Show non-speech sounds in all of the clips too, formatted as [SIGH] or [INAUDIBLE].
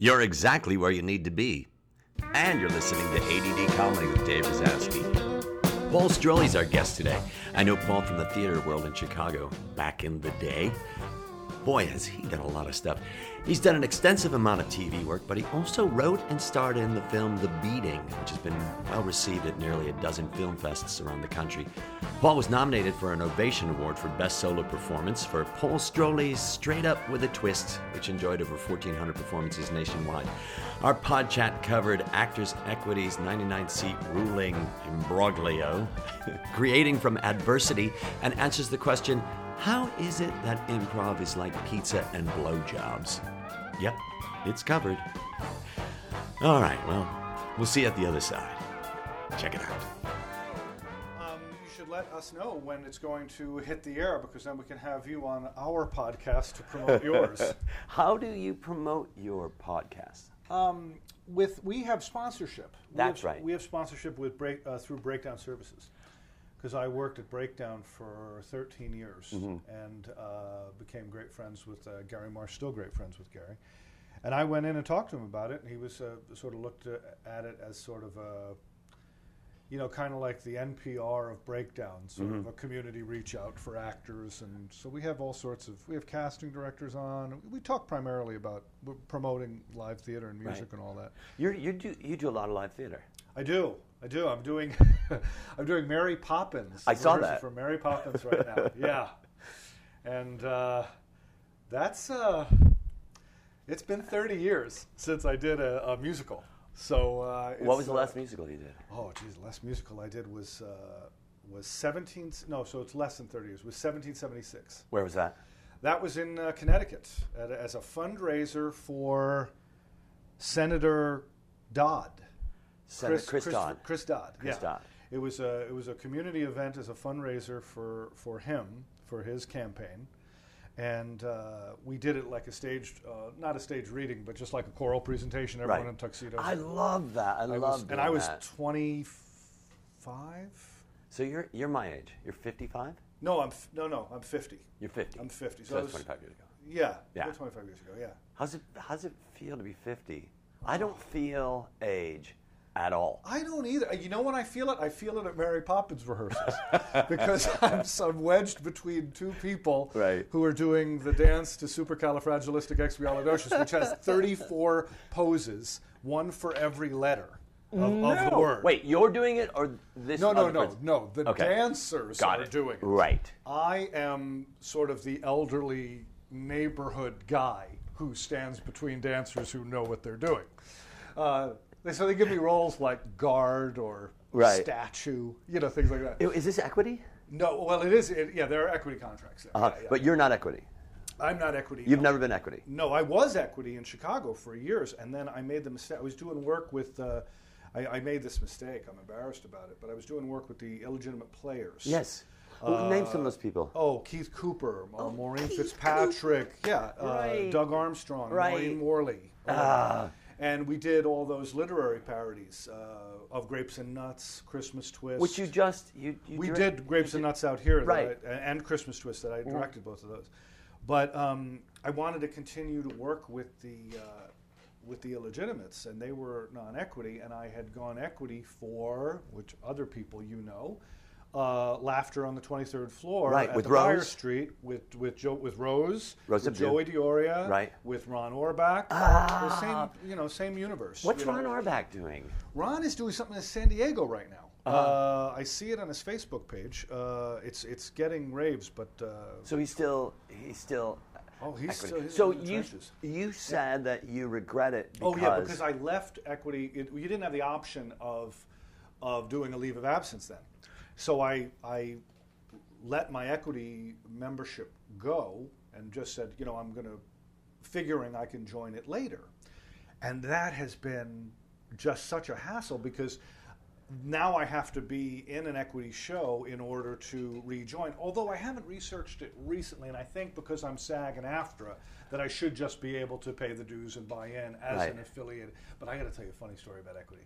You're exactly where you need to be. And you're listening to ADD Comedy with Dave Razowsky. Paul Stroili's our guest today. I know Paul from the theater world in Chicago back in the day. Boy, has he done a lot of stuff. He's done an extensive amount of TV work, but he also wrote and starred in the film The Beating, which has been well received at nearly a dozen film fests around the country. Paul was nominated for an Ovation Award for Best Solo Performance for Paul Stroili's Straight Up with a Twist, which enjoyed over 1,400 performances nationwide. Our pod chat covered Actors Equity's 99 seat ruling imbroglio, [LAUGHS] creating from adversity, and answers the question how is it that improv is like pizza and blowjobs? Yep, it's covered. All right, well, we'll see you at the other side. Check it out. Um, you should let us know when it's going to hit the air because then we can have you on our podcast to promote yours. [LAUGHS] How do you promote your podcast? Um, with we have sponsorship. We That's have- right. We have sponsorship with break uh, through Breakdown Services because I worked at Breakdown for 13 years Mm-hmm. and uh, became great friends with uh, Gary Marsh. Still great friends with Gary. And I went in and talked to him about it, and he was uh, sort of looked uh, at it as sort of a, you know, kind of like the NPR of Breakdown, sort Mm-hmm. of a community reach out for actors, and so we have all sorts of we have casting directors on. We talk primarily about promoting live theater and music Right. and all that. You're, you do you do a lot of live theater. I do. I do. I'm doing. [LAUGHS] I'm doing Mary Poppins. I saw that. for Mary Poppins right now. [LAUGHS] yeah, and uh, that's. Uh, it's been 30 years since I did a, a musical. So uh, What was the uh, last musical you did? Oh, geez, the last musical I did was uh, was 17. No, so it's less than 30 years. Was 1776. Where was that? That was in uh, Connecticut at, as a fundraiser for Senator Dodd. Senator Chris, Dodd. Chris Dodd. Chris yeah. Dodd. It was a it was a community event as a fundraiser for for him for his campaign, and uh, we did it like a staged, uh, not a staged reading, but just like a choral presentation. Everyone Right. in tuxedos. I love that. I, I love was, and I was 25. So you're you're my age. You're 55. No, I'm f- no no I'm 50. You're 50. I'm 50. So that's was- 25 years ago. Yeah, Yeah. 25 years ago. Yeah. How's it How's it feel to be 50? I don't feel age at all. I don't either. You know when I feel it? I feel it at Mary Poppins rehearsals [LAUGHS] because I'm, I'm wedged between two people Right. who are doing the dance to Supercalifragilisticexpialidocious, which has [LAUGHS] 34 poses, one for every letter of, of the word. Wait, you're doing it or this? No, no, no, person? no. The Okay. dancers Got are it. doing it. Right. I am sort of the elderly neighborhood guy who stands between dancers who know what they're doing. Uh, they- so they give me roles like guard or Right. statue, you know, things like that. Is this equity? no, well, it is. It, yeah, there are equity contracts there. Uh-huh. Yeah, yeah. But you're not equity. I'm not equity. You've no. never been equity. No, I was equity in Chicago for years, and then I made the mistake. I was doing work with. Uh, I, I made this mistake. I'm embarrassed about it, but I was doing work with the illegitimate players. Yes. Well, name some of those people. Oh, Keith Cooper, uh, Maureen Keith Fitzpatrick, yeah, uh, Right. Doug Armstrong, Right. Maureen Morley. uh, Ah. And we did all those literary parodies uh, of Grapes and Nuts, Christmas Twist. Which you just you. you we direct- did Grapes and Nuts out here, Right. I- and Christmas Twist that I directed both of those. But um, I wanted to continue to work with the uh, with the illegitimates, and they were non-equity, and I had gone equity for which other people you know. Uh, laughter on the 23rd floor Right, at with the Fire Rose. Street with with Joe with Rose, Rose with Joey Dioria, Right. with Ron Orbach, Ah. the same you know same universe. What's you know. Ron Orbach doing? Ron is doing something in San Diego right now. uh Uh-huh. I see it on his Facebook page. Uh, it's it's getting raves, but uh, So he's still he's still. oh, he's equity. still he's so you you said that you regret it because. Oh yeah, because I left equity. It, you didn't have the option of of doing a leave of absence then, so I I let my equity membership go and just said, you know, I'm going to figuring I can join it later, and that has been just such a hassle because now I have to be in an equity show in order to rejoin. Although I haven't researched it recently, and I think because I'm SAG and AFTRA that I should just be able to pay the dues and buy in as Right. an affiliate. But I got to tell you a funny story about equity.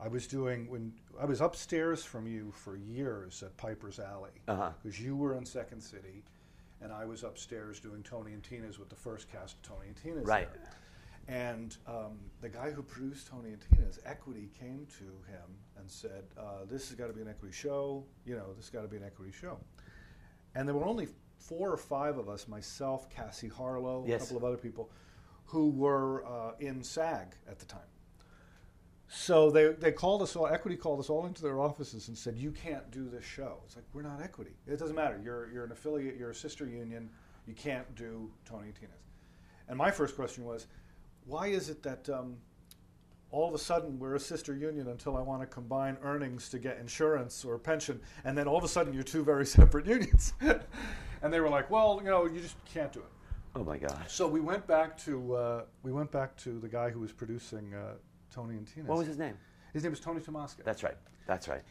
I was doing when I was upstairs from you for years at Piper's Alley Uh-huh. because you were in Second City, and I was upstairs doing Tony and Tina's with the first cast of Tony and Tina's. Right. there. And um, the guy who produced Tony and Tina's Equity came to him and said, uh, "This has got to be an equity show. You know, this has got to be an equity show." And there were only four or five of us, myself, Cassie Harlow, Yes. a couple of other people, who were uh, in SAG at the time. So they, they called us all, Equity called us all into their offices and said, You can't do this show. It's like, We're not Equity. It doesn't matter. You're, you're an affiliate, you're a sister union. You can't do Tony and Tina's. And my first question was, Why is it that um, all of a sudden we're a sister union until I want to combine earnings to get insurance or pension, and then all of a sudden you're two very [LAUGHS] separate unions? [LAUGHS] and they were like, Well, you know, you just can't do it. Oh my gosh. So we went back to uh, we went back to the guy who was producing uh, Tony and Tina's. What was his name? His name was Tony Tomasca. That's right. That's right.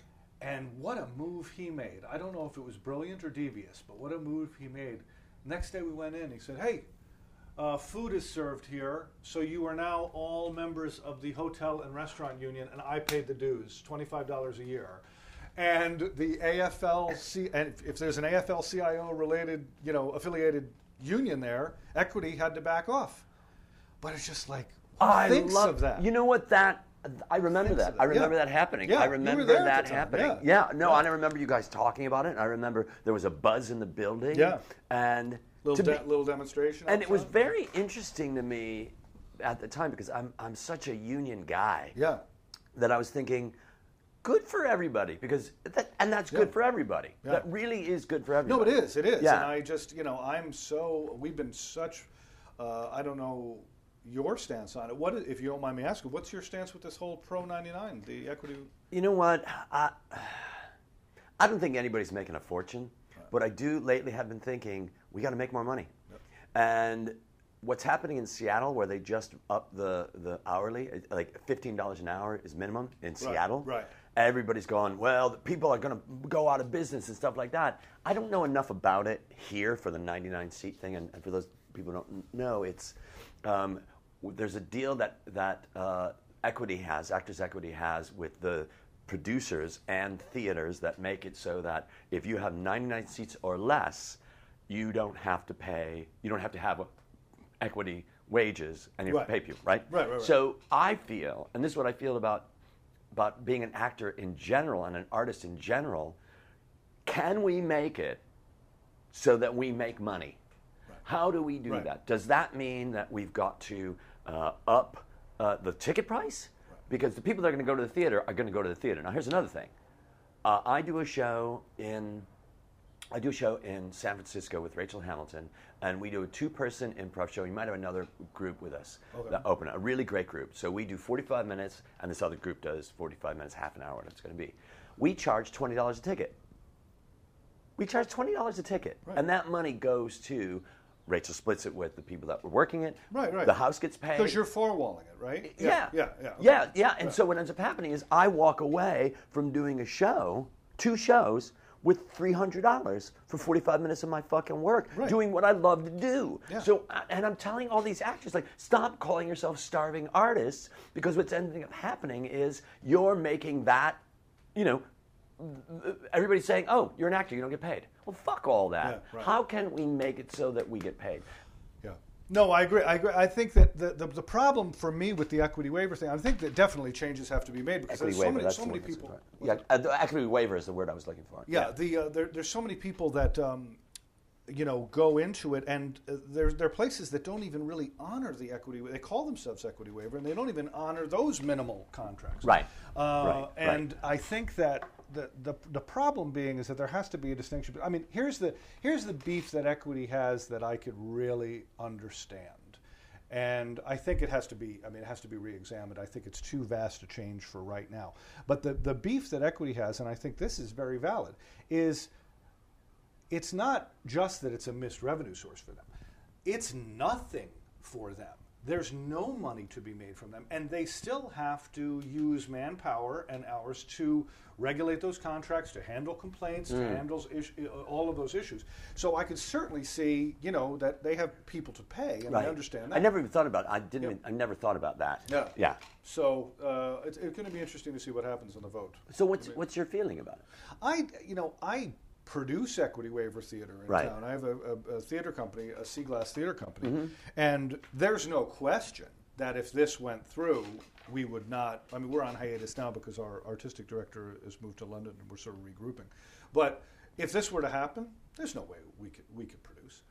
And what a move he made. I don't know if it was brilliant or devious, but what a move he made. Next day we went in, he said, Hey, uh, food is served here, so you are now all members of the Hotel and Restaurant Union, and I paid the dues, $25 a year. And the AFL, C- and if, there's an AFL CIO related, you know, affiliated union there, Equity had to back off. But it's just like, I thinks love of that? You know what that I remember Thinks that. I remember yeah. that happening. Yeah, I remember that happening. yeah. no, Yeah. I remember you guys talking about it. I remember there was a buzz in the building. Yeah. And little, de- be- little demonstration. and it was very interesting to me at the time because I'm I'm such a union guy Yeah. that I was thinking good for everybody because that and that's Yeah. good for everybody. Yeah. That really is good for everybody. No, it is. It is. Yeah. And I just, you know, I'm so. We've been such. Uh, I don't know your stance on it. What, if you don't mind me asking, what's your stance with this whole Pro 99, the equity? You know what? I, I don't think anybody's making a fortune, but I do lately have been thinking we got to make more money. And what's happening in Seattle, where they just up the, the hourly, uh, like fifteen dollars an hour is minimum in Seattle. right. Everybody's going. Well, the people are going to go out of business and stuff like that. I don't know enough about it here for the ninety-nine seat thing, and, and for those people who don't know, it's um, there's a deal that that uh, Equity has, Actors Equity has with the producers and theaters that make it so that if you have 99 seats or less, you don't have to pay, you don't have to have a equity wages and you have to Right. pay people, right? Right, right, right. So I feel, and this is what I feel about about being an actor in general and an artist in general, can we make it so that we make money? How do we do Right. that? Does that mean that we've got to uh, up uh, the ticket price? Because the people that are going to go to the theater are going to go to the theater. Now, here's another thing. Uh, I do a show in I do a show in San Francisco with Rachel Hamilton, and we do a two-person improv show. You might have another group with us Okay. that open a really great group. So we do 45 minutes, and this other group does 45 minutes, half an hour, and it's going to be. We charge $20 a ticket. We charge $20 a ticket, Right. and that money goes to Rachel splits it with the people that were working it. Right, right. The house gets paid. Because you're four-walling it, right? Yeah. Yeah, yeah. okay. Yeah, yeah. And so what ends up happening is I walk away from doing a show, two shows, with $300 for 45 minutes of my fucking work, Right. doing what I love to do. Yeah. So, uh, and I'm telling all these actors, like, stop calling yourself starving artists because what's ending up happening is you're making that, you know, everybody's saying, oh, you're an actor, you don't get paid. Well, fuck all that. Yeah, right. How can we make it so that we get paid? Yeah. No, I agree. I agree. I think that the, the, the problem for me with the equity waiver thing, I think that definitely changes have to be made because Equity there's so waiver, many, so the many people. right. Yeah, uh, the equity waiver is the word I was looking for. Yeah, the uh, there, there's so many people that um, you know go into it, and uh, there there are places that don't even really honor the equity. They call themselves equity waiver, and they don't even honor those minimal contracts. Right. Uh, Right, right. And I think that the, the the problem being is that there has to be a distinction. I mean, here's the here's the beef that equity has that I could really understand. And I think it has to be, I mean, it has to be re-examined. I think it's too vast a change for right now. But the, the beef that equity has, and I think this is very valid, is it's not just that it's a missed revenue source for them. It's nothing for them. There's no money to be made from them, and they still have to use manpower and hours to regulate those contracts, to handle complaints, to handle is- all of those issues. So I could certainly see, you know, that they have people to pay, and I understand that. I never even thought about. I didn't. Even, I never thought about that. Yeah. Yeah. So uh, it's, it's going to be interesting to see what happens on the vote. So what's what's your feeling about it? I, you know, I produce Equity Waiver Theater in Right. Mm-hmm. town. I have a, a, a theater company, a Sea Glass Theater Company, and there's no question that if this went through, we would not. I mean, we're on hiatus now because our artistic director has moved to London and we're sort of regrouping. But if this were to happen, there's no way we could we could produce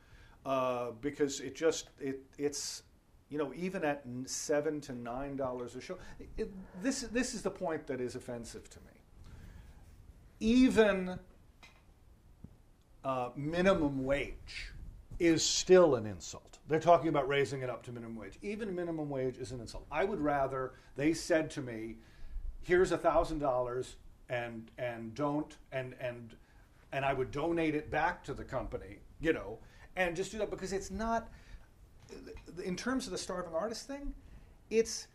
uh, because it just it it's you know even at seven to nine dollars a show. It, this this is the point that is offensive to me. Even uh, minimum wage is still an insult. They're talking about raising it up to minimum wage. Even minimum wage is an insult. I would rather they said to me, "Here's a thousand dollars, and and don't and and and I would donate it back to the company, you know, and just do that because it's not." In terms of the starving artist thing, it's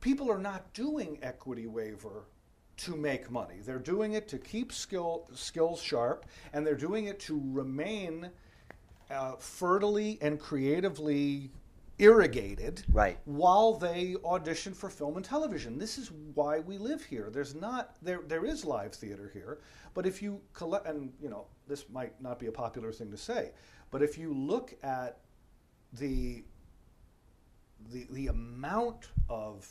people are not doing equity waiver to make money. They're doing it to keep skill skills sharp, and they're doing it to remain uh, fertily and creatively irrigated Right. while they audition for film and television. This is why we live here. There's not there there is live theater here, but if you collect and you know this might not be a popular thing to say, but if you look at the the the amount of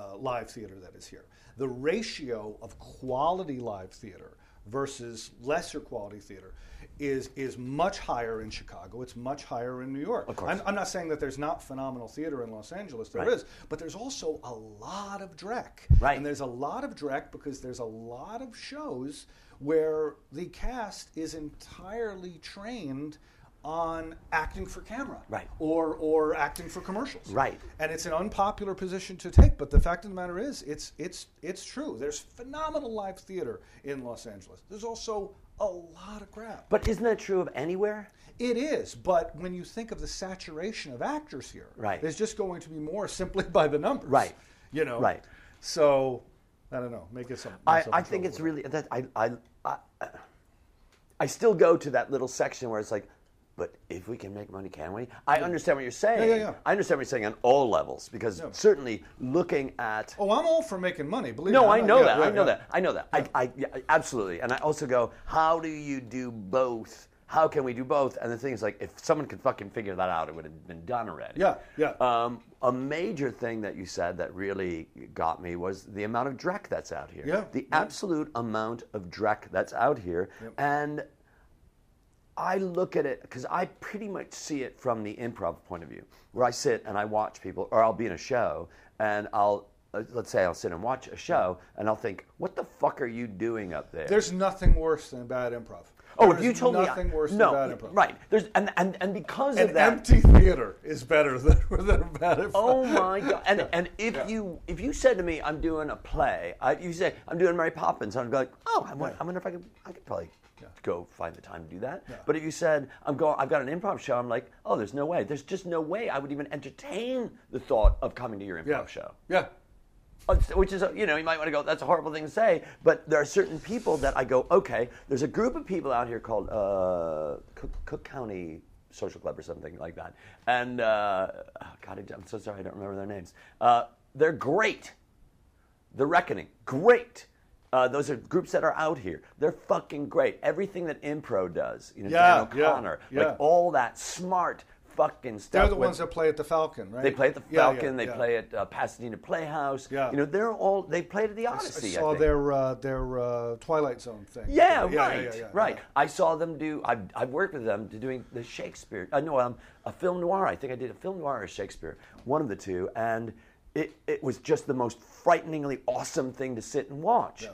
uh, live theater that is here. The ratio of quality live theater versus lesser quality theater is is much higher in Chicago. It's much higher in New York. Of course. I'm, I'm not saying that there's not phenomenal theater in Los Angeles. There is, Right. but there's also a lot of dreck. Right. And there's a lot of dreck because there's a lot of shows where the cast is entirely trained on acting for camera Right. or or acting for commercials Right. and it's an unpopular position to take but the fact of the matter is it's it's it's true there's phenomenal live theater in los angeles there's also a lot of crap But isn't that true of anywhere? it is but when you think of the saturation of actors here Right. there's just going to be more [LAUGHS] simply by the numbers Right. you know Right. so i don't know make it some I, I think it's really that I, I I I still go to that little section where it's like, but if we can make money, can we? I understand what you're saying. Yeah, yeah, yeah. I understand what you're saying on all levels because Yeah. certainly looking at oh i'm all for making money believe no, me I I'm know yeah, that. I know that. I know that. I, I absolutely. And I also go, how do you do both? How can we do both? And the thing is, like, if someone could fucking figure that out, it would have been done already. Yeah, yeah. Um, a major thing that you said that really got me was the amount of dreck that's out here. Yeah, The absolute amount of dreck that's out here. And I look at it because I pretty much see it from the improv point of view, where I sit and I watch people, or I'll be in a show and I'll, uh, let's say I'll sit and watch a show and I'll think, what the fuck are you doing up there? there's nothing worse than bad improv oh, if you told nothing me, nothing worse no, than bad improv right? There's and and and because an of that, empty theater is better than, [LAUGHS] than bad improv. Oh my god! And and if you if you said to me, I'm doing a play, I, you say I'm doing Mary Poppins, I'd be like, oh, I wonder, I wonder if I could I could probably go find the time to do that. But if you said I'm going, I've got an improv show, I'm like, oh, there's no way. There's just no way I would even entertain the thought of coming to your improv yeah. show. Yeah. Uh, Which is, you know, you might want to go, that's a horrible thing to say, but there are certain people that I go, okay, there's a group of people out here called uh, Cook, Cook County Social Club or something like that. And, uh, oh, God, I'm so sorry, I don't remember their names. Uh, they're great. The Reckoning, great. Uh, those are groups that are out here. They're fucking great. Everything that Impro does, you know, Yeah, Dan O'Connor, yeah. like all that smart fucking stuff. They're the with- ones that play at the Falcon, right? they play at the Falcon. yeah, they yeah. play at uh, Pasadena Playhouse. Yeah. You know, they're all they played at the Odyssey. I saw think. their uh, their uh, Twilight Zone thing. Yeah, yeah, right, yeah, yeah, right. yeah. I saw them do. I've, I've worked with them to doing the Shakespeare. Uh, no, um, a film noir. I think I did a film noir or Shakespeare, one of the two, and it it was just the most frighteningly awesome thing to sit and watch. Yeah.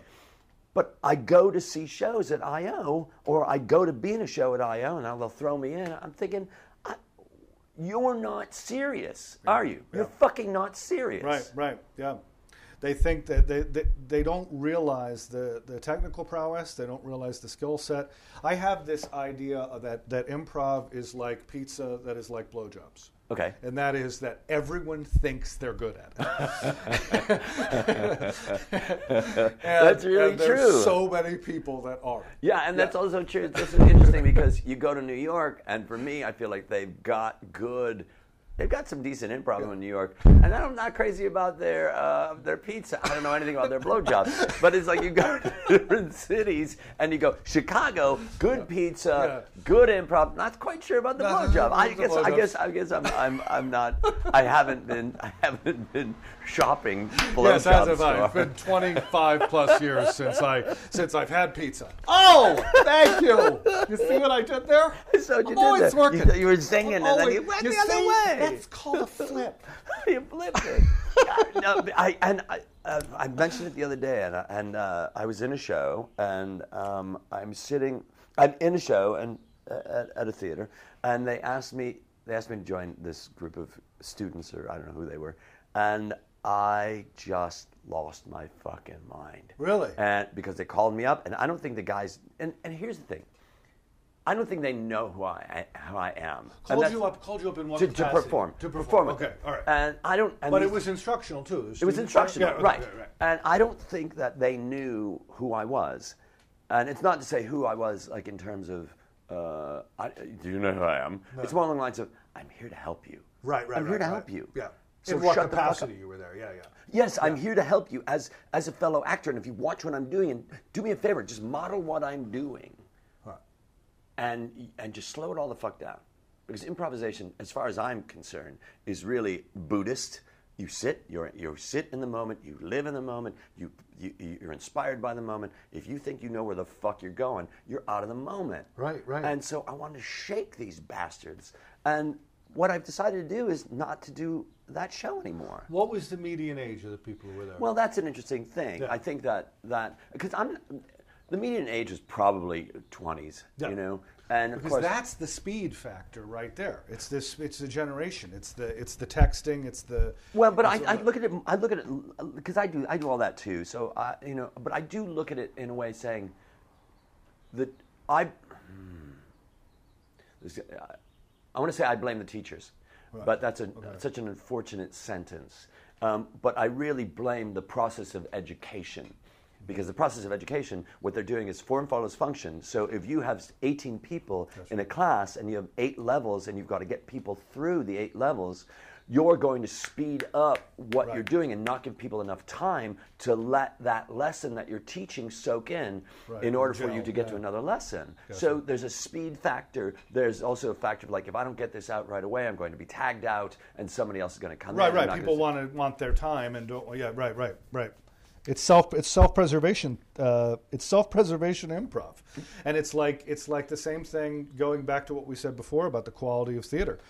But I go to see shows at IO, or I go to be in a show at IO, and now they'll throw me in. I'm thinking, I, you're not serious, are you? You're fucking not serious. Right, right, yeah. They think that they, they, they don't realize the, the technical prowess, they don't realize the skill set. I have this idea that, that improv is like pizza that is like blowjobs. Okay. And that is that everyone thinks they're good at it. [LAUGHS] And- That's really and there's true. so many people that are. Yeah, and that's also true. This is interesting because you go to New York, and for me, I feel like they've got good they've got some decent improv in New York, and I'm not crazy about their uh, their pizza. I don't know anything about their blowjobs, [LAUGHS] but it's like you go to different cities and you go Chicago, good pizza, Yeah. good improv. Not quite sure about the No, blowjob. I guess I guess I guess I'm I'm I'm not. I haven't been I haven't been shopping blowjob Yes, as have I. It's been 25 plus years since I since I've had pizza. Oh, thank [LAUGHS] you. You see what I did there? So you I'm did always that. working. You, you were singing and then you went you the other way. That's [LAUGHS] called a flip. you flipped it. Yeah, no, I, and I, uh, I mentioned it the other day, and, I- and uh, I was in a show, and um, I'm sitting, I'm in a show and uh, at, at a theater, and they asked me, they asked me to join this group of students, or I don't know who they were, and I just lost my fucking mind. Really? And because they called me up, and I don't think the guys, and, and here's the thing. I don't think they know who I who I am. Called you up. Called you up in what to, to perform. To perform. Okay. All right. And I don't. And but it was instructional too. It was instructional, Yeah, right. right, right. And I don't think that they knew who I was. And it's not to say who I was, like in terms of, uh, I, do you know who I am? It's more along the lines of, I'm here to help you. Right, right. I'm here right, to right. help you. Yeah. So in what capacity you were there? Yeah, yeah. Yes, I'm here to help you as as a fellow actor. And if you watch what I'm doing, and do me a favor, just model what I'm doing. And and just slow it all the fuck down. Because improvisation, as far as I'm concerned, is really Buddhist. You sit, you're, you sit in the moment, you live in the moment, you, you, you're inspired by the moment. If you think you know where the fuck you're going, you're out of the moment. Right, right. And so I want to shake these bastards. And what I've decided to do is not to do that show anymore. What was the median age of the people who were there? Well, that's an interesting thing. Yeah. I think that that because I'm the median age is probably 20s, Yeah. you know, and of because course that's the speed factor right there. It's this. It's the generation. It's the. It's the texting. It's the. Well, but I, I look at it. I look at it because I do. I do all that too. So I, you know, but I do look at it in a way saying that I. hmm, this- I- I want to say I blame the teachers, but that's a, such an unfortunate sentence. Um, but I really blame the process of education. Because the process of education, what they're doing is form follows function. So if you have 18 people in a class and you have eight levels and you've got to get people through the eight levels, you're going to speed up what you're doing and not give people enough time to let that lesson that you're teaching soak in Right, in order for you to get to another lesson. So there's a speed factor. There's also a factor of like if I don't get this out right away, I'm going to be tagged out and somebody else is going to come Right, in. right. I'm People want to want their time and don't. Yeah, right, right, right. It's self. It's self preservation. Uh, it's self preservation improv, and it's like it's like the same thing. Going back to what we said before about the quality of theater,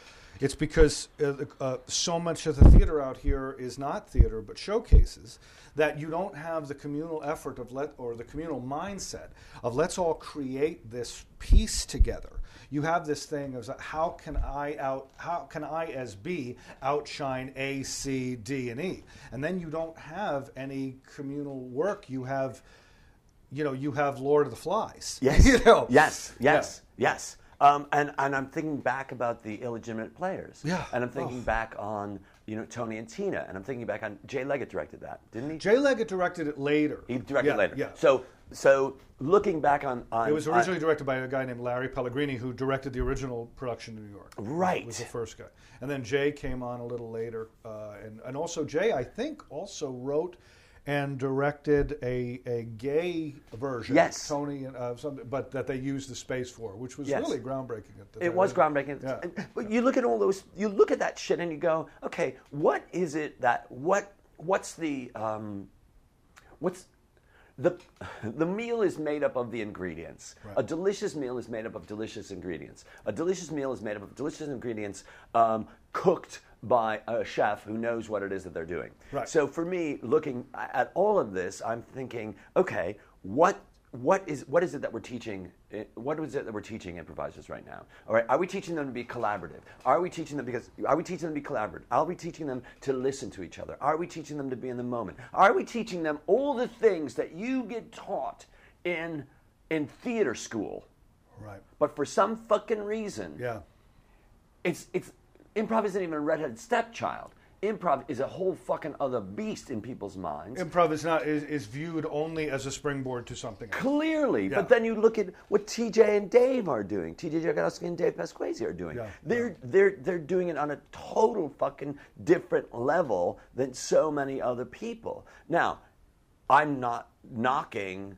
it's because uh, uh, so much of the theater out here is not theater but showcases that you don't have the communal effort of let or the communal mindset of let's all create this piece together you have this thing of how can I out how can I as B outshine A, C, D, and E, and then you don't have any communal work. You have, you know, you have Lord of the Flies. [LAUGHS] Yes. you know? Yes. Yes. Yes. Um, and and I'm thinking back about the illegitimate players. Yeah. And I'm thinking Oh. back on you know Tony and Tina, and I'm thinking back on Jay Leggett directed that, didn't he? Jay Leggett directed it later. he directed yeah, later. Yeah. So so looking back on, on it was on- originally directed by a guy named Larry Pellegrini, who directed the original production in New York. Right. was the first guy, and then Jay came on a little later, uh, and and also Jay, I think, also wrote and directed a, a gay version. Yes. Tony, and uh, something, but that they used the space for, which was Yes. really groundbreaking. At the time. It time. was groundbreaking. Yeah. But you look at all those, you look at that shit, and you go, okay, what is it that what what's the um, what's the [LAUGHS] the meal is made up of the ingredients. Right. A delicious meal is made up of delicious ingredients. A delicious meal is made up of delicious ingredients um, cooked by a chef who knows what it is that they're doing. Right. So for me, looking at all of this, I'm thinking, okay, what what is what is it that we're teaching? eh, What is it that we're teaching improvisers right now? All right, are we teaching them to be collaborative? Are we teaching them because are we teaching them to be collaborative? Are we teaching them to listen to each other? Are we teaching them to be in the moment? Are we teaching them all the things that you get taught in in theater school? Right. But for some fucking reason, Yeah. it's it's improv isn't even a redheaded stepchild. Improv is a whole fucking other beast in people's minds. Improv is not is, is viewed only as a springboard to something. else. Clearly, Yeah. but then you look at what TJ and Dave are doing. TJ Jagodowski and Dave Pasquesi are doing. Yeah, They're they're they're doing it on a total fucking different level than so many other people. Now, I'm not knocking.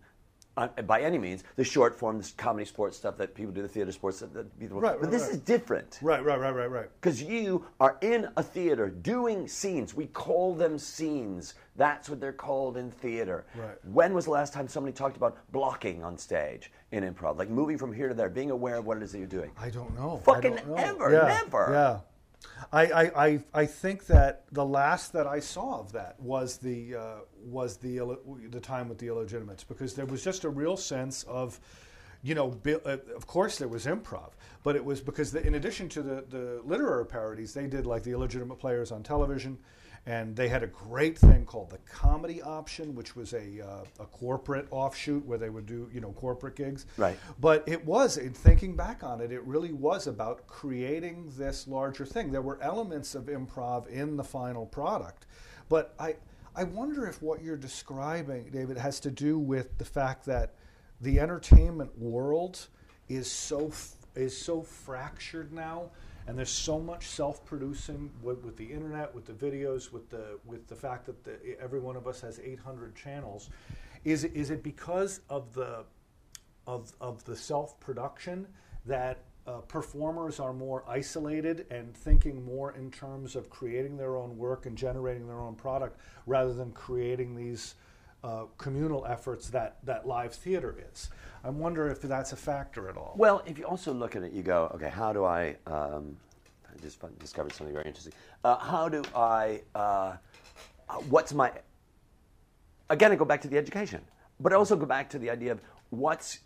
Uh, by any means, the short form, this comedy sports stuff that people do, the theater sports stuff that people, Right, but right, this right. is different. Right, right, right, right, right. Because you are in a theater doing scenes. We call them scenes. That's what they're called in theater. Right. When was the last time somebody talked about blocking on stage in improv? Like moving from here to there, being aware of what it is that you're doing. I don't know. I Fucking don't know. ever, Yeah, never. Yeah. I, I, I, think that the last that I saw of that was the uh, was the the time with the illegitimates because there was just a real sense of, you know, uh, of course there was improv, but it was because the, in addition to the, the literary parodies, they did like the illegitimate players on television, and they had a great thing called the comedy option, which was a uh, a corporate offshoot where they would do you know corporate gigs. Right. But it was, in thinking back on it, it really was about creating this larger thing. There were elements of improv in the final product, but I, I wonder if what you're describing, David, has to do with the fact that the entertainment world is so is so fractured now, and there's so much self-producing with, with the internet, with the videos, with the with the fact that the, every one of us has 800 channels. Is it- is it because of the of, of the self production that uh, performers are more isolated and thinking more in terms of creating their own work and generating their own product rather than creating these uh, communal efforts that, that live theater is. I wonder if that's a factor at all. Well, if you also look at it, you go, okay, how do I? Um, I just discovered something very interesting. Uh, how do I? Uh, uh, what's my? Again, I go back to the education, but I also go back to the idea of what's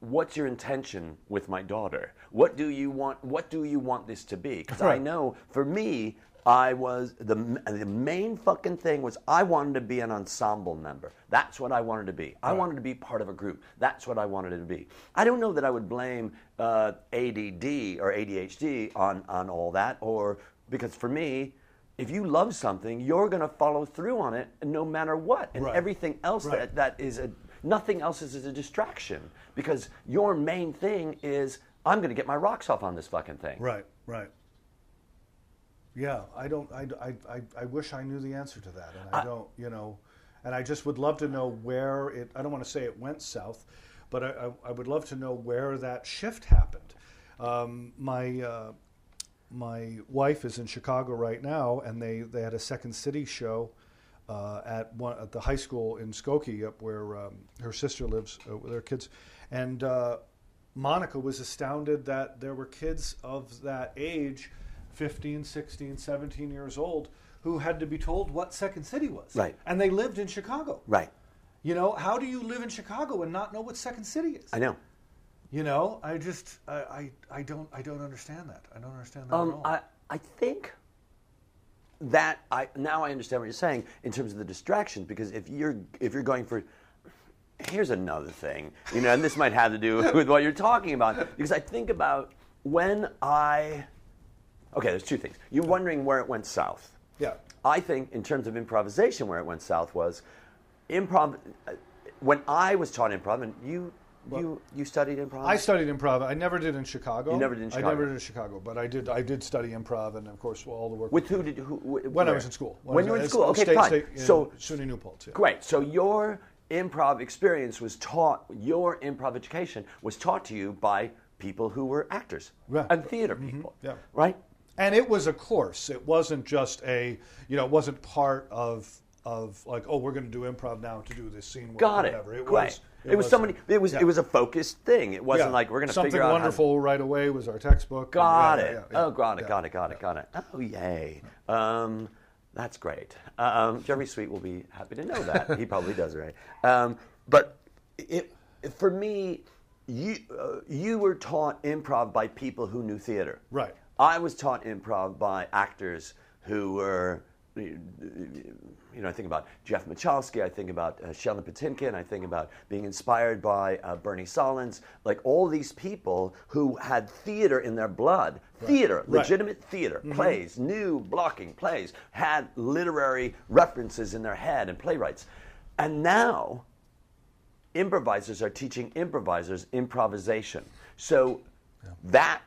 what's your intention with my daughter? What do you want? What do you want this to be? Because I know for me, I was the the main fucking thing was I wanted to be an ensemble member. That's what I wanted to be. I wanted to be part of a group. That's what I wanted it to be. I don't know that I would blame uh, ADD or ADHD on on all that, or because for me. If you love something, you're going to follow through on it no matter what. And Right. everything else Right. that, that is a nothing else is, is a distraction because your main thing is I'm going to get my rocks off on this fucking thing. Right, right. Yeah, I don't. I, I, I, I wish I knew the answer to that, and I, don't. You know, and I just would love to know where it. I don't want to say it went south, but I, I, I would love to know where that shift happened. Um, my uh, my wife is in Chicago right now, and they, they had a Second City show uh, at one at the high school in Skokie, up where um, her sister lives uh, with her kids, and uh, Monica was astounded that there were kids of that age, 15, 16, 17 years old, who had to be told what Second City was, Right. And they lived in Chicago, Right. You know, how do you live in Chicago and not know what Second City is? I know. You know, I just I, I, I don't I don't understand that. I don't understand that at Um, all. I, I think that I now I understand what you're saying in terms of the distractions because if you're if you're going for here's another thing you know and this might have to do [LAUGHS] with what you're talking about because I think about when I okay there's two things you're wondering where it went south yeah. I think, in terms of improvisation, where it went south was improv. uh, When I was taught improv, and you, you, you studied improv. I studied improv. I never did in Chicago. You never did in I never did in Chicago, but I did. I did study improv, and of course, all the work. With who did who? wh- when I was in school. When, I you were in school, okay, state, fine. State, so SUNY New Paltz. Yeah. great. So your improv experience was taught. Your improv education was taught to you by people who were actors Right. and theater people. yeah. Right. And it was a course. It wasn't just a, you know, it wasn't part of of like, oh, we're going to do improv now to do this scene. Got it. Whatever. It Right. was. It, was somebody. It was. yeah. It was a focused thing. It wasn't Yeah. like we're going to something figure out. how to- wonderful right away was our textbook. Got Yeah, it. yeah, oh, got it, yeah. got it, got it, got it. Oh, yay. Um, that's great. Um, Jeremy Sweet will be happy to know that. he probably does, right? Um, but it, for me, you, uh, you were taught improv by people who knew theater. Right. I was taught improv by actors who were you know, I think about Jeff Michalski, I think about uh, Sheldon Patinkin, I think about being inspired by uh, Bernie Sahlins, like all these people who had theater in their blood. Theater, Right. legitimate theater, plays, new blocking plays, had literary references in their head and playwrights. And now, improvisers are teaching improvisers improvisation. So that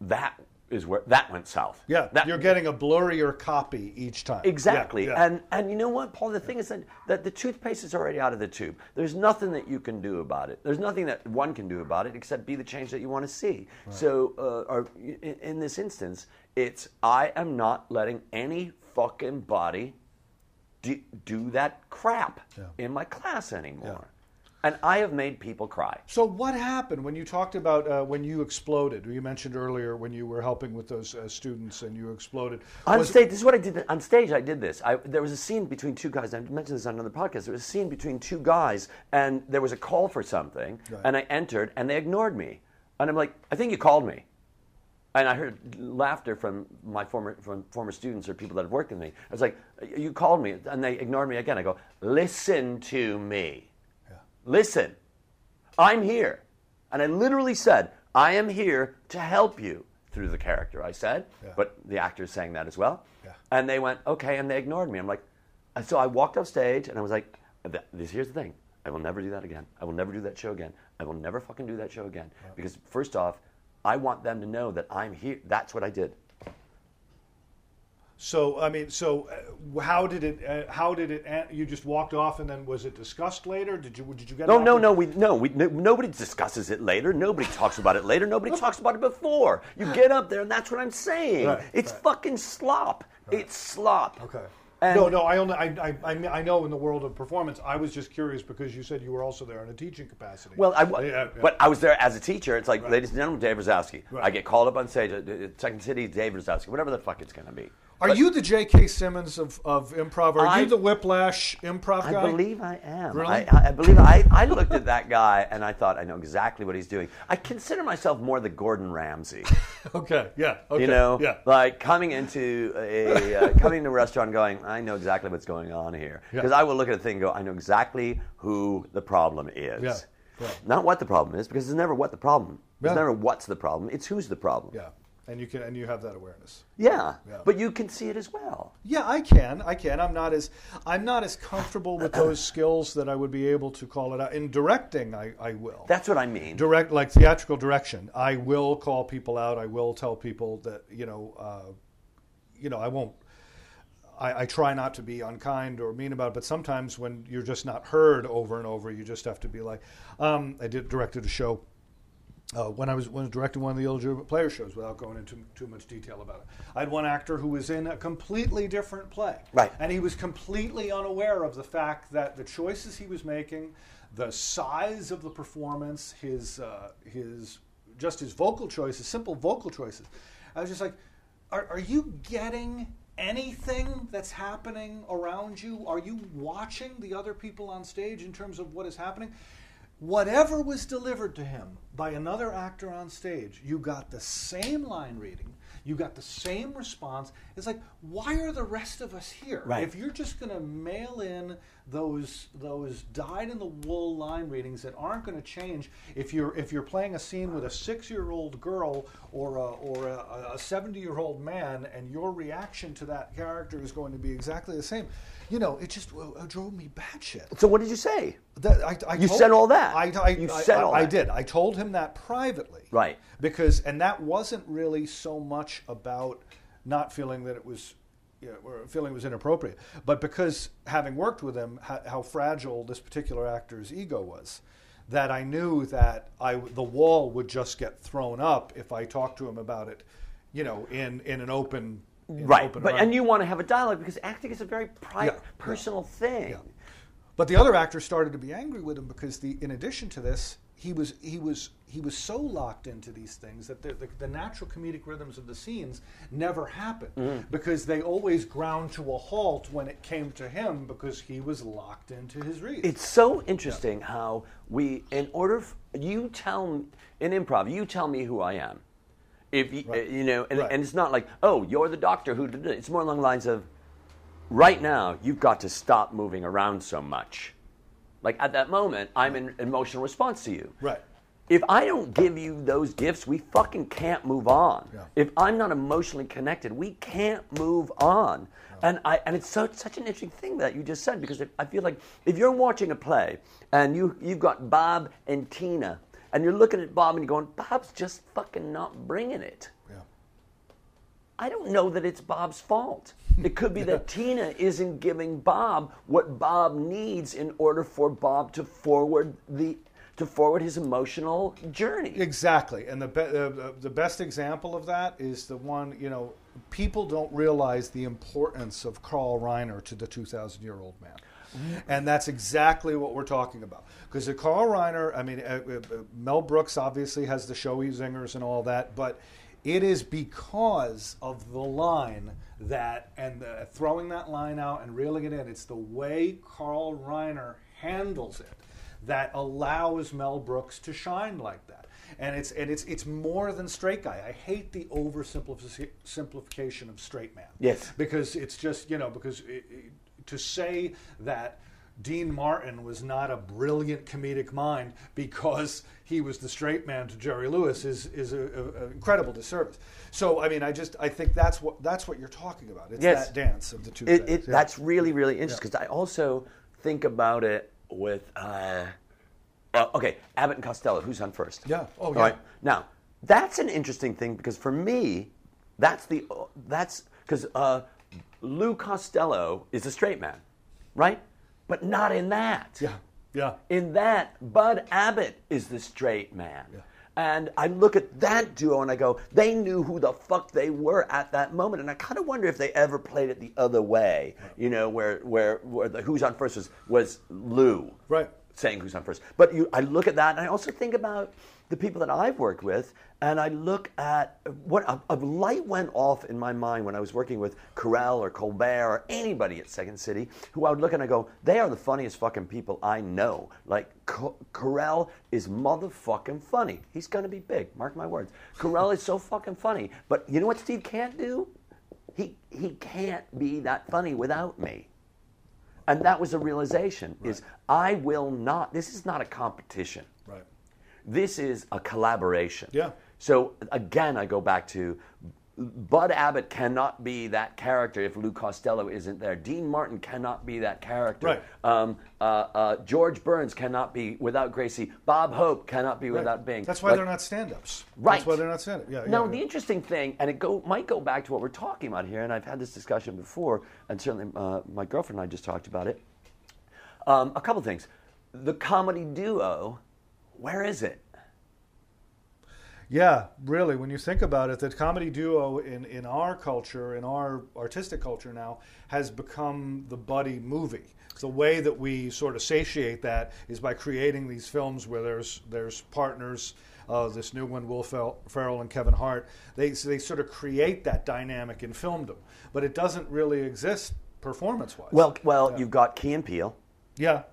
that is where that went south. Yeah, that, you're getting a blurrier copy each time. Exactly. Yeah, yeah. And and you know what, Paul? The thing is that, that the toothpaste is already out of the tube. There's nothing that you can do about it. There's nothing that one can do about it except be the change that you want to see. So, uh, or in, in this instance, it's I am not letting any fucking body do, do that crap Yeah. in my class anymore. And I have made people cry. So what happened when you talked about uh, when you exploded? You mentioned earlier when you were helping with those uh, students and you exploded. On Was- stage, this is what I did. On stage, I did this. I, there was a scene between two guys. I mentioned this on another podcast. There was a scene between two guys, and there was a call for something, Right. and I entered, and they ignored me. And I'm like, I think you called me. And I heard laughter from my former from former students or people that have worked with me. I was like, you called me, and they ignored me again. I go, listen to me. Listen, I'm here. And I literally said, I am here to help you through the character, I said. Yeah. But the actor's saying that as well. Yeah. And they went, okay, and they ignored me. I'm like, so I walked off stage and I was like, this here's the thing. I will never do that again. I will never do that show again. I will never fucking do that show again. Because first off, I want them to know that I'm here. That's what I did. So I mean, so uh, how did it? Uh, how did it? You just walked off, and then was it discussed later? Did you? Did you get? No, no, no. We no, we no, nobody discusses it later. Nobody talks about it later. Nobody talks about it before. You get up there, and that's what I'm saying. Right, it's right. fucking slop. It's slop. Okay. And- no, no. I only. I, I. I know in the world of performance. I was just curious because you said you were also there in a teaching capacity. Well, I, Yeah, yeah. but I was there as a teacher. It's like, ladies and gentlemen, Dave Razowsky. I get called up on stage Second City, Dave Razowsky, whatever the fuck it's going to be. Are you the J.K. Simmons of, of improv? Are I- you the Whiplash improv I guy? I believe I am. Really? I, I believe I, I looked at that guy and I thought I know exactly what he's doing. I consider myself more the Gordon Ramsay. [LAUGHS] Okay. Yeah. Okay. You know, Yeah. like coming into a uh, [LAUGHS] coming to a restaurant, going, I know exactly what's going on here, Yeah. because I will look at a thing and go, I know exactly who the problem is. Yeah. Yeah. Not what the problem is, because it's never what the problem. It's never what's the problem. It's who's the problem. Yeah. And you can and you have that awareness. Yeah. Yeah. But you can see it as well. Yeah, I can. I can. I'm not as I'm not as comfortable with [COUGHS] those skills that I would be able to call it out. In directing, I, I will. That's what I mean. direct like theatrical direction i will call people out i will tell people that you know uh, you know i won't I, I try not to be unkind or mean about it but sometimes when you're just not heard over and over you just have to be like um, i did directed a show uh, when I was when I was directing one of the illegitimate player shows, without going into too much detail about it, I had one actor who was in a completely different play, Right. and he was completely unaware of the fact that the choices he was making, the size of the performance, his uh, his just his vocal choices, simple vocal choices. I was just like, are, are you getting anything that's happening around you? Are you watching the other people on stage in terms of what is happening? Whatever was delivered to him by another actor on stage, you got the same line reading, you got the same response. It's like, why are the rest of us here? Right. If you're just going to mail in those those dyed in the wool line readings that aren't going to change, if you're if you're playing a scene with a six year old girl or a, or a seventy year old man, and your reaction to that character is going to be exactly the same, you know, it just uh, drove me batshit. So what did you say? That, I, I You told- said all that. I, I, You said all I that. did. I told him that privately. Right. Because, and that wasn't really so much about not feeling that it was, you know, or feeling it was inappropriate, but because having worked with him, how, how fragile this particular actor's ego was. That I knew that I the wall would just get thrown up if I talked to him about it, you know, in in an open. Right. open But and you want to have a dialogue because acting is a very private, Yeah, yeah, personal thing. Yeah. But the other actor started to be angry with him because the in addition to this, he was he was he was so locked into these things that the, the, the natural comedic rhythms of the scenes never happened Mm-hmm. because they always ground to a halt when it came to him because he was locked into his read. It's so interesting how we, in order, f- you tell in improv, you tell me who I am. If you, Right. uh, you know, and, Right. and it's not like, oh, you're the doctor who did it. It's more along the lines of, right now you've got to stop moving around so much. Like at that moment, I'm in emotional response to you. Right. If I don't give you those gifts, we fucking can't move on. Yeah. If I'm not emotionally connected, we can't move on. And I and it's so, such an interesting thing that you just said because if, I feel like if you're watching a play and you you've got Bob and Tina and you're looking at Bob and you're going, Bob's just fucking not bringing it. Yeah. I don't know that it's Bob's fault. It could be that [LAUGHS] Tina isn't giving Bob what Bob needs in order for Bob to forward the to forward his emotional journey. Exactly, and the be- uh, the best example of that is the one you know. People don't realize the importance of Carl Reiner to the 2,000 year old man. And that's exactly what we're talking about. Because the Carl Reiner, I mean, uh, uh, Mel Brooks obviously has the showy zingers and all that, but it is because of the line that, and the, throwing that line out and reeling it in, it's the way Carl Reiner handles it that allows Mel Brooks to shine like that. And it's and it's it's more than straight guy. I hate the oversimplification of straight man. Yes. Because it's just you know because it, it, to say that Dean Martin was not a brilliant comedic mind because he was the straight man to Jerry Lewis is is an incredible disservice. So I mean, I just I think that's what that's what you're talking about. It's Yes. that dance of the two. It, it, Yeah. That's really, really interesting because I also think about it with, uh, uh, okay, Abbott and Costello, who's on first? Yeah. Oh, All yeah. right. Now, that's an interesting thing because for me, that's the, that's, because uh, Lou Costello is a straight man, right? But not in that. yeah yeah. In that, Bud Abbott is the straight man. And I look at that duo and I go, they knew who the fuck they were at that moment. And I kind of wonder if they ever played it the other way, you know, where, where, where the who's on first was, was Lou Right. saying who's on first. But you, I look at that and I also think about the people that I've worked with, and I look at what a, a light went off in my mind when I was working with Carell or Colbert or anybody at Second City, who I would look and I go, they are the funniest fucking people I know. Like Co- Carell is motherfucking funny. He's gonna be big. Mark my words. Carell is so fucking funny. But you know what Steve can't do? He he can't be that funny without me. And that was a realization is I will not this is not a competition. Right. This is a collaboration. Yeah. So again I go back to Bud Abbott cannot be that character if Lou Costello isn't there. Dean Martin cannot be that character. Right. Um, uh, uh, George Burns cannot be without Gracie. Bob Hope cannot be without Bing. That's why Like- they're not stand-ups. Right. That's why they're not stand-up. Yeah. no, yeah, the yeah. interesting thing, and it go might go back to what we're talking about here, and I've had this discussion before, and certainly uh, my girlfriend and I just talked about it. Um, a couple things. The comedy duo, where is it? Yeah, really. When you think about it, the comedy duo in, in our culture, in our artistic culture now, has become the buddy movie. The way that we sort of satiate that is by creating these films where there's there's partners. Uh, this new one, Will Ferrell and Kevin Hart. They they sort of create that dynamic in filmdom, but it doesn't really exist performance-wise. Well, well, Yeah. you've got Key and Peele. yeah.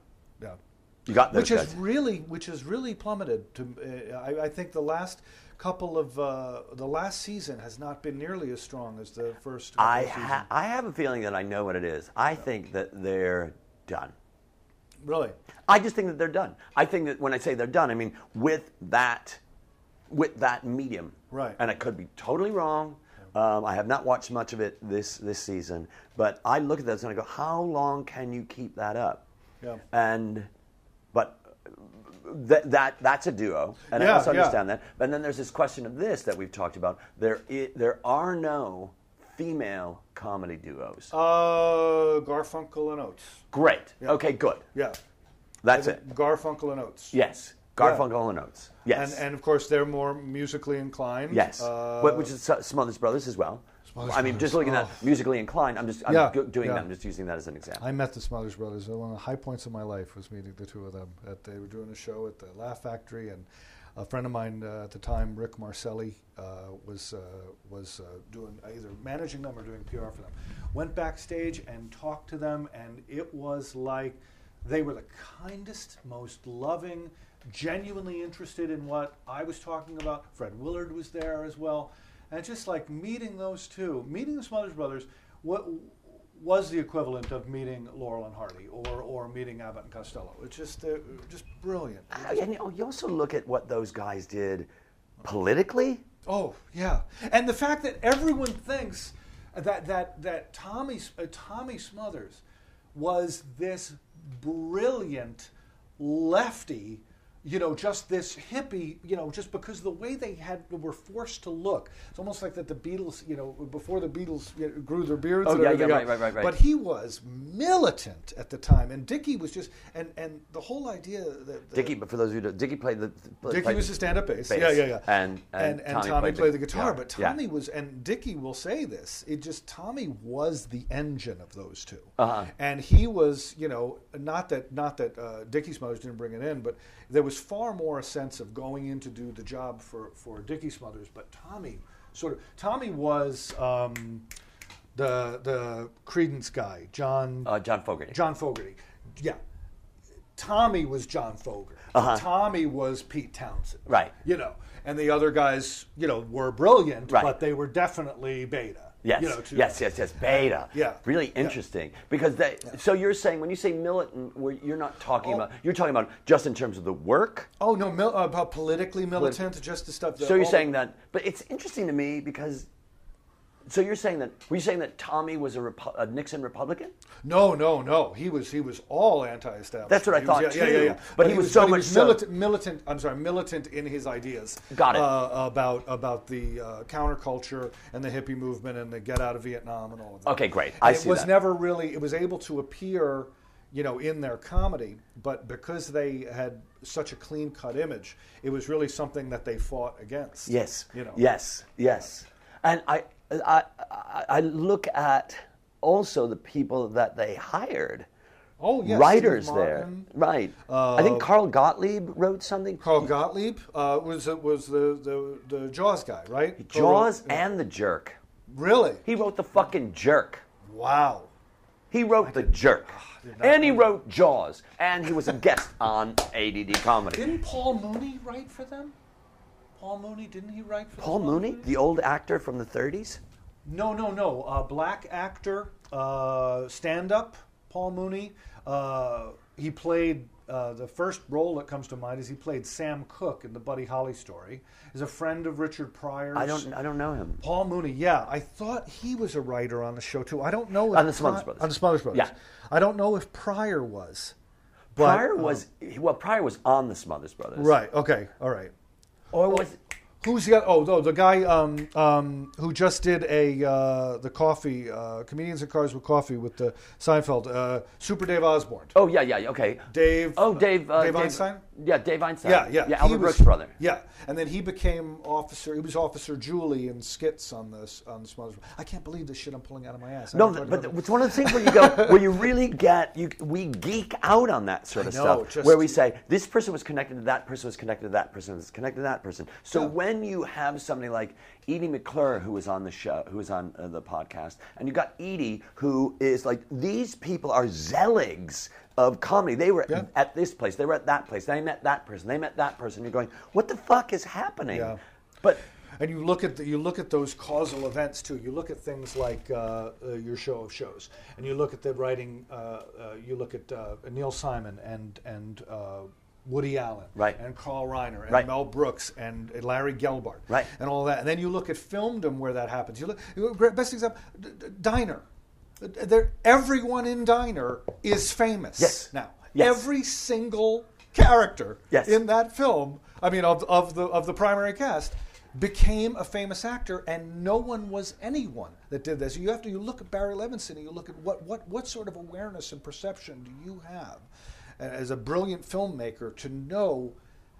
You got those which has guys. really which has really plummeted to uh, I, I think the last couple of uh, the last season has not been nearly as strong as the first I ha- I have a feeling that I know what it is. I think that they're done. really I just think that they're done. I think that when I say they're done, I mean with that, with that medium. Right. And I could be totally wrong. Um, I have not watched much of it this this season, but I look at this and I go, how long can you keep that up? Yeah. And, but that that that's a duo, and I Yeah, also yeah. understand that. But then there's this question of this that we've talked about. There i- there are no female comedy duos. uh, Garfunkel and Oates Great. Okay, good. yeah That's it. Garfunkel and Oates Yes. Garfunkel and Oates. Yes. and and of course they're more musically inclined Yes, uh, which is Smothers Brothers as well. Smothers I mean, just looking at oh. musically inclined, I'm just I'm Yeah, doing yeah. that. I'm just using that as an example. I met the Smothers Brothers. One of the high points of my life was meeting the two of them. At, they were doing a show at the Laugh Factory, and a friend of mine uh, at the time, Rick Marcelli, uh, was uh, was uh, doing either managing them or doing PR for them. Went backstage and talked to them, and it was like they were the kindest, most loving, genuinely interested in what I was talking about. Fred Willard was there as well, and just like meeting those two, meeting the Smothers Brothers. What was the equivalent of meeting Laurel and Hardy or, or meeting Abbott and Costello. It's just uh, just brilliant. Uh, And you, also look at what those guys did politically. Oh yeah, and the fact that everyone thinks that that that Tommy uh, Tommy Smothers was this brilliant lefty, you know, just this hippie, you know, just because the way they had were forced to look. It's almost like that the Beatles, you know, before the Beatles grew their beards. Oh, yeah, yeah, right, right, right, right. But he was militant at the time, and Dickie was just and and the whole idea that, that Dickie, but for those who don't, Dickie played the. Dickie played was a stand-up bass. bass. Yeah, yeah, yeah. And- and, and and Tommy Tommy, played played, the the guitar. guitar. But Yeah. Tommy was, and Dickie will say this. It just Tommy was the engine of those 2 Uh-huh. and he was, you know, not that not that uh, Dickie Smothers didn't bring it in, but there was far more a sense of going in to do the job for for Dickie Smothers. But Tommy sort of Tommy was. Um, the the Creedence guy, John Uh, John Fogerty. John Fogerty. Yeah. Tommy was John Fogerty. Uh-huh. Tommy was Pete Townshend. Right. You know, and the other guys, you know, were brilliant, Right. but they were definitely beta. Yes, You know, to- yes, yes, yes. Beta. Yeah, Really yeah. interesting because they. So you're saying when you say militant, you're not talking Oh. about. You're talking about just in terms of the work. Oh no, mil- uh, about politically militant, just the stuff. That So you're saying that, but it's interesting to me because. So you're saying that? Were you saying that Tommy was a, Repu- a Nixon Republican? No, no, no. He was he was all anti-establishment. That's what I He was- thought, yeah, Yeah, yeah, too. yeah. But he was so but much so- militant, militant. I'm sorry, militant in his ideas. Got it. Uh, about about the uh, counterculture and the hippie movement and the get out of Vietnam and all of that. Okay, great. And I it see was that. never really. It was able to appear, you know, in their comedy, but because they had such a clean cut image, it was really something that they fought against. Yes. You know. Yes. Yes. And I, I, I, I look at also the people that they hired. Oh yes. writers there, right? I think Carl Gottlieb wrote something. Carl Gottlieb uh, was was the, the the Jaws guy, right? Jaws Carl- and the Jerk. Really? He wrote the fucking Jerk. Wow. He wrote the Jerk, and he wrote Jaws, and he was a guest on ADD Comedy. Didn't Paul Mooney write for them? Paul Mooney, didn't he write for Paul Mooney, the old actor from the 30s. No, no, no. Uh, black actor, uh, stand up, Paul Mooney. Uh, he played uh, the first role that comes to mind is he played Sam Cooke in the Buddy Holly story. He's a friend of Richard Pryor's. I don't, I don't know him. Paul Mooney, yeah, I thought he was a writer on the show too. I don't know if On the Smothers Pri- Brothers. On the Smothers Brothers. Yeah. I don't know if Pryor was. But, Pryor uh, was well. Pryor was on the Smothers Brothers, right. Okay. All right. Or was Who's the? Oh, no, the guy um, um, who just did a uh, the coffee uh, comedians in cars with coffee with the Seinfeld uh, Super Dave Osborne. Oh yeah, yeah, okay. Dave. Oh, Dave. Uh, Dave Einstein. Yeah, Dave Einstein. Yeah, yeah. Yeah, Albert was- Brooks' brother. Yeah, and then he became officer. He was Officer Julie in skits on this on the Smothers. I can't believe this shit I'm pulling out of my ass. I No, but it's one of the things where you [LAUGHS] go, where you really get, you we geek out on that sort of know, stuff. just- where we say this person was connected to that person was connected to that person was connected to that person. So Yeah. when you have somebody like Edie McClurg who was on the show, who was on uh, the podcast, and you got Edie who is like these people are zeligs of comedy. They were Yeah. at this place, they were at that place, they met that person, they met that person. You're going, what the fuck is happening? Yeah. But And you look at the, you look at those causal events too. You look at things like uh, uh, your show of shows, and you look at the writing. Uh, uh, you look at uh, Neil Simon and and uh, Woody Allen, Right. and Carl Reiner, and Right. Mel Brooks, and Larry Gelbart, Right. and all that. And then you look at filmdom where that happens. You look you look- best example, D- D- Diner. There, everyone in Diner is famous Yes. now. Yes. Every single character Yes. in that film, I mean, of, of the of the primary cast, became a famous actor, and no one was anyone that did this. You have to you look at Barry Levinson, and you look at what what what sort of awareness and perception do you have uh, as a brilliant filmmaker to know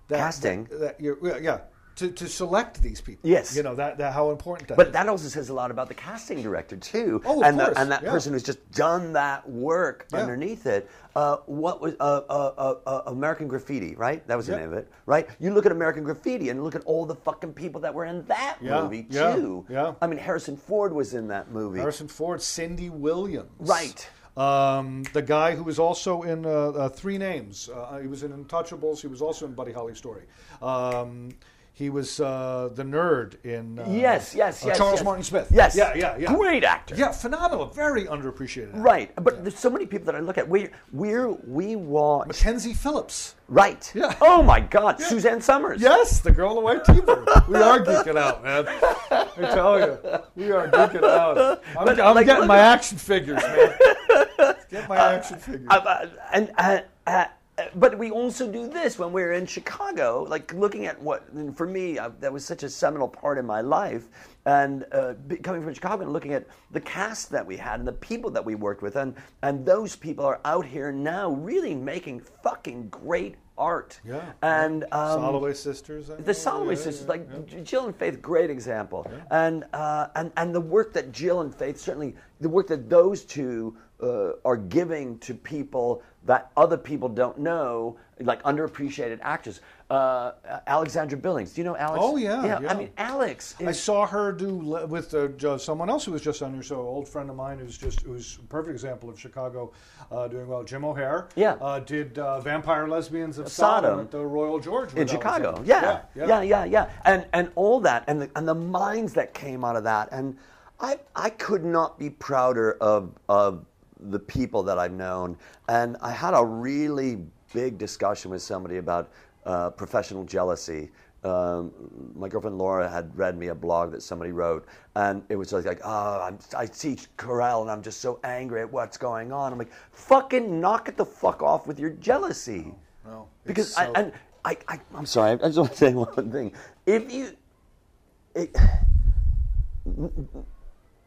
that Casting. that, that you're yeah, yeah to, to select these people. Yes. you know that, that how important that But is. that also says a lot about the casting director too, Oh, of and, course, the, and that yeah. person who's just done that work Yeah. underneath it. Uh, what was uh, uh, uh, uh, American Graffiti? Right, that was the name of it. Right, you look at American Graffiti and look at all the fucking people that were in that Yeah, movie too. yeah. I mean, Harrison Ford was in that movie. Harrison Ford, Cindy Williams. Right. Um, the guy who was also in uh, uh, Three Names. Uh, he was in Untouchables. He was also in Buddy Holly Story. Um, He was uh, the nerd in uh, Yes, yes, uh, yes. Charles yes. Martin Smith. Yes. yeah, yeah, yeah. Great actor. Yeah, phenomenal. Very underappreciated. actor. Right, but there's so many people that I look at. We we're we watch Mackenzie Phillips. right. Yeah. Oh my God, Suzanne Somers. Yes, the girl in the white t-shirt. we are geeking out, man. I tell you, we are geeking out. I'm, But, I'm like, getting my action figures, man. Get my action figures. Uh, uh, and uh, uh, but we also do this when we're in Chicago, like looking at what and for me uh, that was such a seminal part in my life, and uh, coming from Chicago and looking at the cast that we had and the people that we worked with, and and those people are out here now really making fucking great art. Yeah. and um, Soloway sisters. I the Soloway yeah, sisters, yeah, like yeah. Jill and Faith, great example, and uh, and and the work that Jill and Faith certainly the work that those two uh, are giving to people that other people don't know, like underappreciated actors. Uh, Alexandra Billings, do you know Alex? Oh, yeah, yeah. I mean Alex. I saw her do le- with uh, someone else who was just on your show, an old friend of mine who's just who's a perfect example of Chicago uh, doing well. Jim O'Heir, Yeah. uh, did uh, Vampire Lesbians of Sodom. Sodom, at the Royal George in Chicago. Alexander. Yeah. yeah, yeah, yeah, and and all that, and the and the minds that came out of that, and I I could not be prouder of of the people that I've known, and I had a really big discussion with somebody about uh, professional jealousy. Um, my girlfriend Laura had read me a blog that somebody wrote, and it was like, "Oh, I'm, I see Carell, and I'm just so angry at what's going on." I'm like, "Fucking knock it the fuck off with your jealousy." No, it's because so- I, and I, I, I'm sorry, I just want to say [LAUGHS] one thing. If you, it,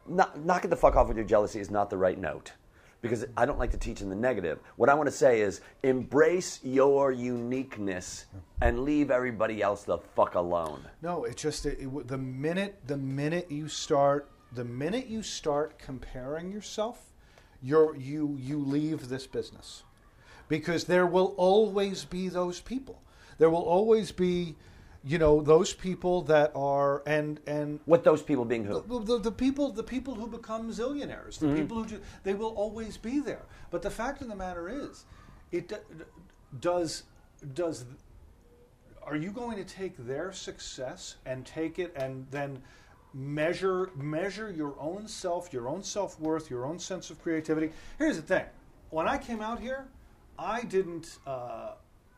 knock, knock it the fuck off with your jealousy is not the right note. Because I don't like to teach in the negative. What I want to say is embrace your uniqueness and leave everybody else the fuck alone. No, it's just it, it- the minute the minute you start the minute you start comparing yourself, you're you you leave this business. Because there will always be those people. There will always be you know those people that are and and What those people being who? the, the, the people the people who become zillionaires the Mm-hmm. people who ju- they will always be there but the fact of the matter is it does does are you going to take their success and take it and then measure measure your own self your own self-worth your own sense of creativity here's the thing when i came out here i didn't uh,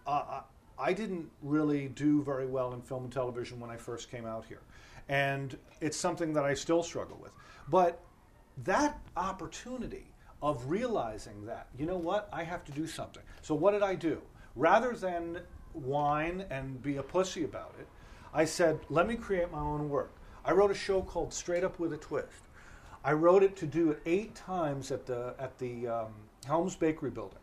uh, I didn't really do very well in film and television when I first came out here. And it's something that I still struggle with. But that opportunity of realizing that, you know what, I have to do something. So what did I do? Rather than whine and be a pussy about it, I said, let me create my own work. I wrote a show called Straight Up with a Twist. I wrote it to do it eight times at the at the um, Helms Bakery building.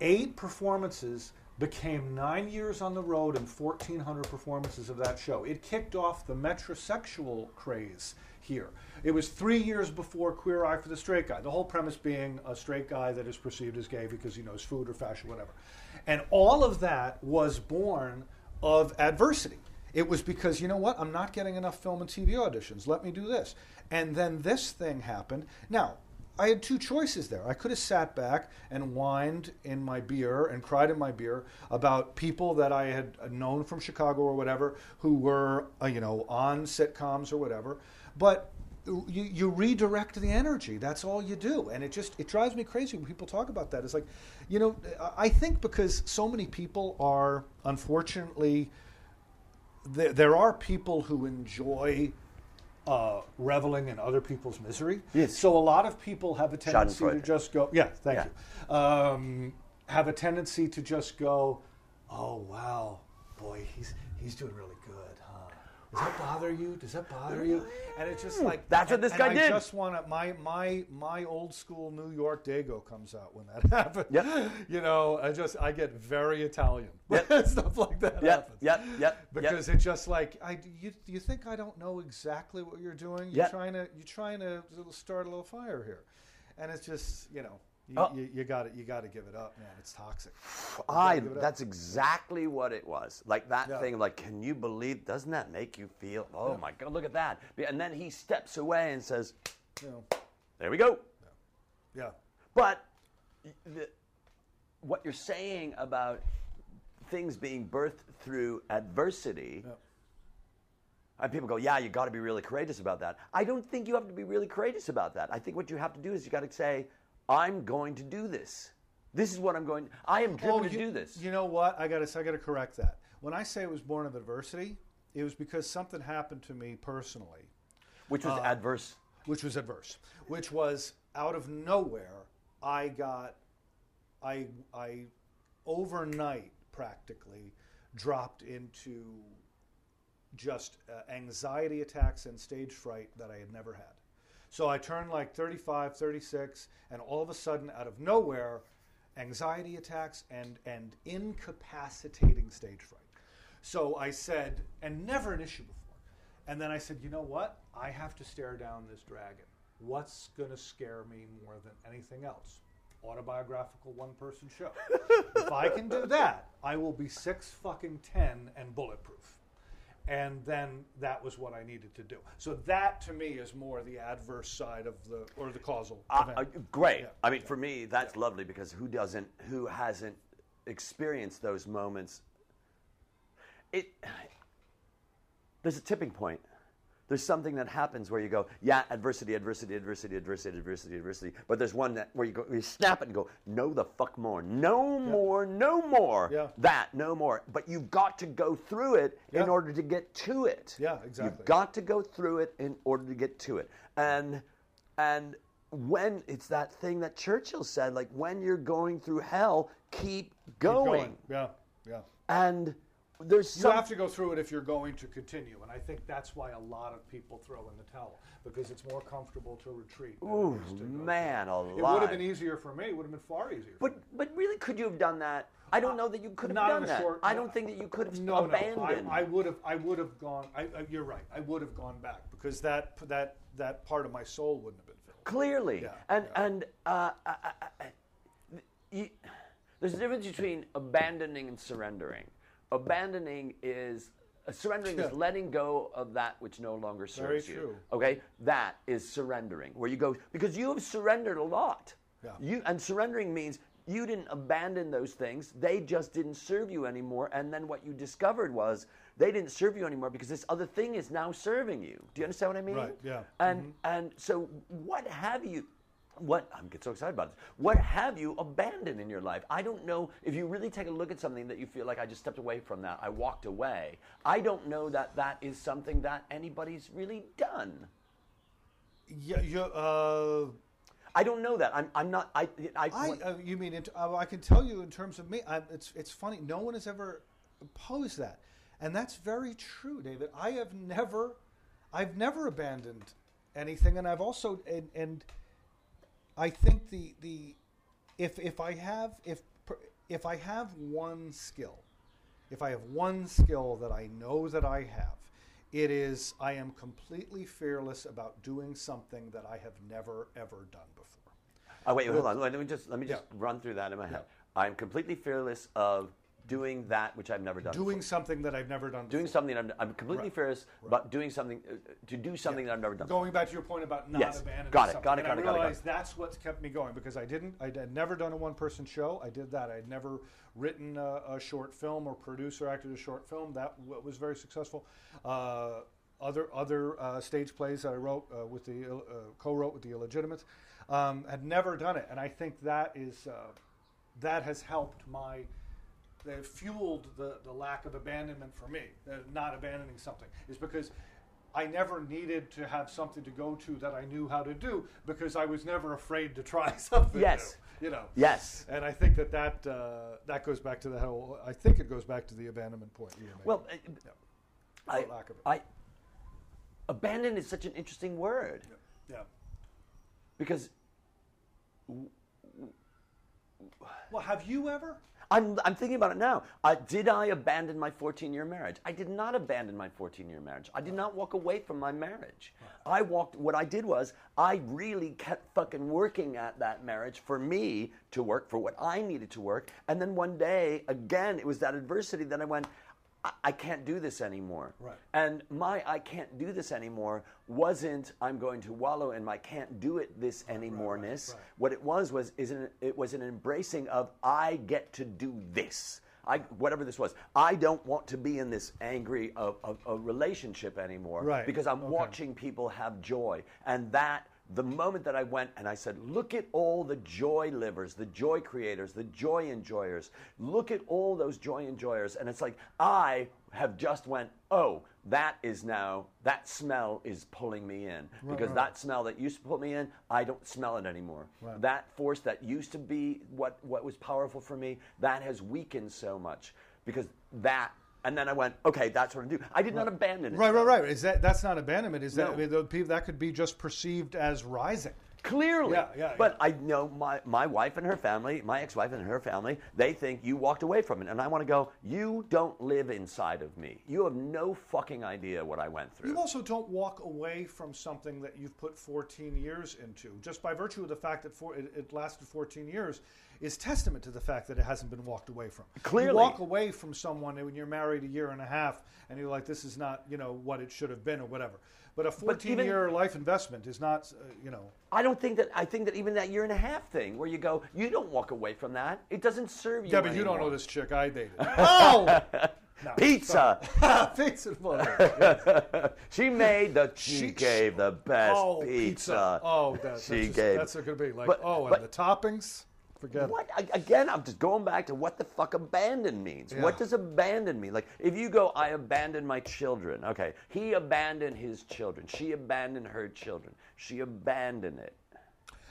Eight performances became nine years on the road and 1,400 performances of that show. It kicked off the metrosexual craze here. It was three years before Queer Eye for the Straight Guy. The whole premise being a straight guy that is perceived as gay because he knows food or fashion, whatever. And all of that was born of adversity. It was because, you know what, I'm not getting enough film and TV auditions. Let me do this. And then this thing happened. Now, I had two choices there. I could have sat back and whined in my beer and cried in my beer about people that I had known from Chicago or whatever who were, uh, you know, on sitcoms or whatever. But you, you redirect the energy. That's all you do, and it just it drives me crazy when people talk about that. It's like, you know, I think because so many people are unfortunately there, there are people who enjoy uh, reveling in other people's misery. Yes. So a lot of people have a tendency to just go, yeah, thank Yeah. you. Um, have a tendency to just go, oh wow, boy, he's he's doing really good? Does that bother you? Does that bother you? Mm. And it's just like That's what and- this and guy I did. just want to my my my old school New York Dago comes out when that [LAUGHS] happens. Yep. You know, I just I get very Italian. Yep. [LAUGHS] Stuff like that Yep, happens. yep, yep, yep. Because it's just like I you you think I don't know exactly what you're doing? You're Yep. trying to you're trying to start a little fire here, and it's just you know you, Oh. you, you got it you got to give it up, man. It's toxic. I it up. that's exactly what it was. Like that Yeah. thing like, can you believe doesn't that make you feel oh my god, look at that. And then he steps away and says, You know, There we go. yeah. But the, what you're saying about things being birthed through adversity, And people go, yeah, you got to be really courageous about that. I don't think you have to be really courageous about that. I think what you have to do is you got to say, I'm going to do this. This is what I'm going. I am driven Oh, to do this. You know what? I got to I got to correct that. When I say it was born of adversity, it was because something happened to me personally, which uh, was adverse. which was adverse, which was out of nowhere. I got, I I, overnight practically dropped into just uh, anxiety attacks and stage fright that I had never had. So I turned like 35, 36, and all of a sudden, out of nowhere, anxiety attacks and, and incapacitating stage fright. So I said, and never an issue before. And then I said, you know what? I have to stare down this dragon. What's going to scare me more than anything else? Autobiographical one person show. if I can do that, I will be six fucking ten and bulletproof and then that was what I needed to do. So that to me is more the adverse side of the or the causal Uh, event. uh, great. Yeah. I mean, for me, that's lovely because who doesn't, who hasn't experienced those moments? It. There's a tipping point. There's something that happens where you go, yeah, adversity, adversity, adversity, adversity, adversity, adversity. But there's one that where you go, you snap it and go, no, the fuck more, no more, no more. Yeah. That, no more. But you've got to go through it in order to get to it. Yeah, exactly. You've got to go through it in order to get to it. And and when it's that thing that Churchill said, like when you're going through hell, keep Keep going. Yeah, yeah. And there's You some have to go through it if you're going to continue, and I think that's why a lot of people throw in the towel because it's more comfortable to retreat. it Ooh, to man, through. It would have been easier for me. It would have been far easier. for But me. but really, could you have done that? I don't know that you could have done a that. short. I don't think that you could have no, abandoned. No, I, I would have. I would have gone. I, I, you're right. I would have gone back because that that that part of my soul wouldn't have been filled. Clearly, Yeah, and yeah. and uh, I, I, I, you, there's a difference between abandoning and surrendering. Abandoning is uh, surrendering is letting go of that which no longer Very serves you. true. Okay, that is surrendering, where you go because you have surrendered a lot. Yeah. You and surrendering means you didn't abandon those things; they just didn't serve you anymore. And then what you discovered was they didn't serve you anymore because this other thing is now serving you. Do you understand what I mean? Right, yeah. And and so what have you what I'm get so excited about this. What have you abandoned in your life? I don't know if you really take a look at something that you feel like I just stepped away from that. I walked away. I don't know that that is something that anybody's really done. Yeah, you. Uh, I don't know that. I'm I'm not I I, I, uh, you mean, int- uh, I can tell you in terms of me, I, it's, it's funny. No one has ever opposed that. And that's very true, David. I have never, I've never abandoned anything. And I've also, and, and I think the, the, if, if I have, if, if I have one skill, if I have one skill that I know that I have, it is I am completely fearless about doing something that I have never ever done before. Oh wait, hold on. Let me just let me just Yeah. run through that in my head. I'm completely fearless of doing that which I've never done. Doing before. something that I've never done. doing before. something I'm, I'm completely Right. fearless about doing something uh, to do something that I've never done. Going back to your point about not Yes. abandoning Got it, something, got it, got it, I got it, got it. realized that's what's kept me going because I didn't, I had never done a one-person show. I did that. I had never written a, a short film or produced or acted a short film. That was very successful. Uh, other other uh, stage plays that I wrote uh, with the uh, co-wrote with the Illegitimates um, had never done it, and I think that is uh, that has helped my that fueled the, the lack of abandonment for me, uh, not abandoning something, is because I never needed to have something to go to that I knew how to do because I was never afraid to try [LAUGHS] something. Yes. new, you know. Yes. And I think that that uh, that goes back to the whole. I think it goes back to the abandonment point. You were making. Well, uh, Yeah. I, lack of it. I abandon is such an interesting word yeah. because Well, have you ever? I'm, I'm thinking about it now. Uh, did I abandon my 14 year marriage? I did not abandon my 14 year marriage. I did not walk away from my marriage. I walked, what I did was, I really kept fucking working at that marriage for me to work, for what I needed to work. And then one day, again, it was that adversity that I went, I, can't do this anymore. Right. And my I can't do this anymore wasn't I'm going to wallow in my can't do it this anymore-ness. right. What it was was is an, it was an embracing of I get to do this. I whatever this was. I don't want to be in this angry uh, uh, relationship anymore Right. because I'm Okay. watching people have joy, and that the moment that I went and I said, look at all the joy livers, the joy creators, the joy enjoyers. Look at all those joy enjoyers, and it's like I have just went, oh, that is now that smell is pulling me in because right. that smell that used to pull me in, I don't smell it anymore. Right. That force that used to be what what was powerful for me, that has weakened so much because that. And then I went, okay, that's what I do. I did not abandon it. Right, right, right. Is that that's not abandonment? Is that I mean, people that could be just perceived as rising? Clearly. Yeah, yeah, But I know my, my wife and her family, my ex wife and her family, they think you walked away from it. And I want to go, you don't live inside of me. You have no fucking idea what I went through. You also don't walk away from something that you've put 14 years into. Just by virtue of the fact that for, it, it lasted 14 years is testament to the fact that it hasn't been walked away from. Clearly. You walk away from someone when you're married a year and a half and you're like, this is not, you know, what it should have been or whatever. But a 14 even- year life investment is not, uh, you know. I don't think that, I think that even that year and a half thing where you go, you don't walk away from that. It doesn't serve you. Yeah, but you don't know this chick I dated. [LAUGHS] oh! [LAUGHS] No, Pizza. [LAUGHS] pizza. well, she made the, she, She- gave the best oh, pizza. Oh, that, she that's, just, gave. that's going to be like, But- oh, and but- the toppings? Forget. What I- again? I'm just going back to what the fuck abandon means. Yeah. What does abandon mean? Like if you go, I abandoned my children. Okay, he abandoned his children. She abandoned her children. She abandoned it.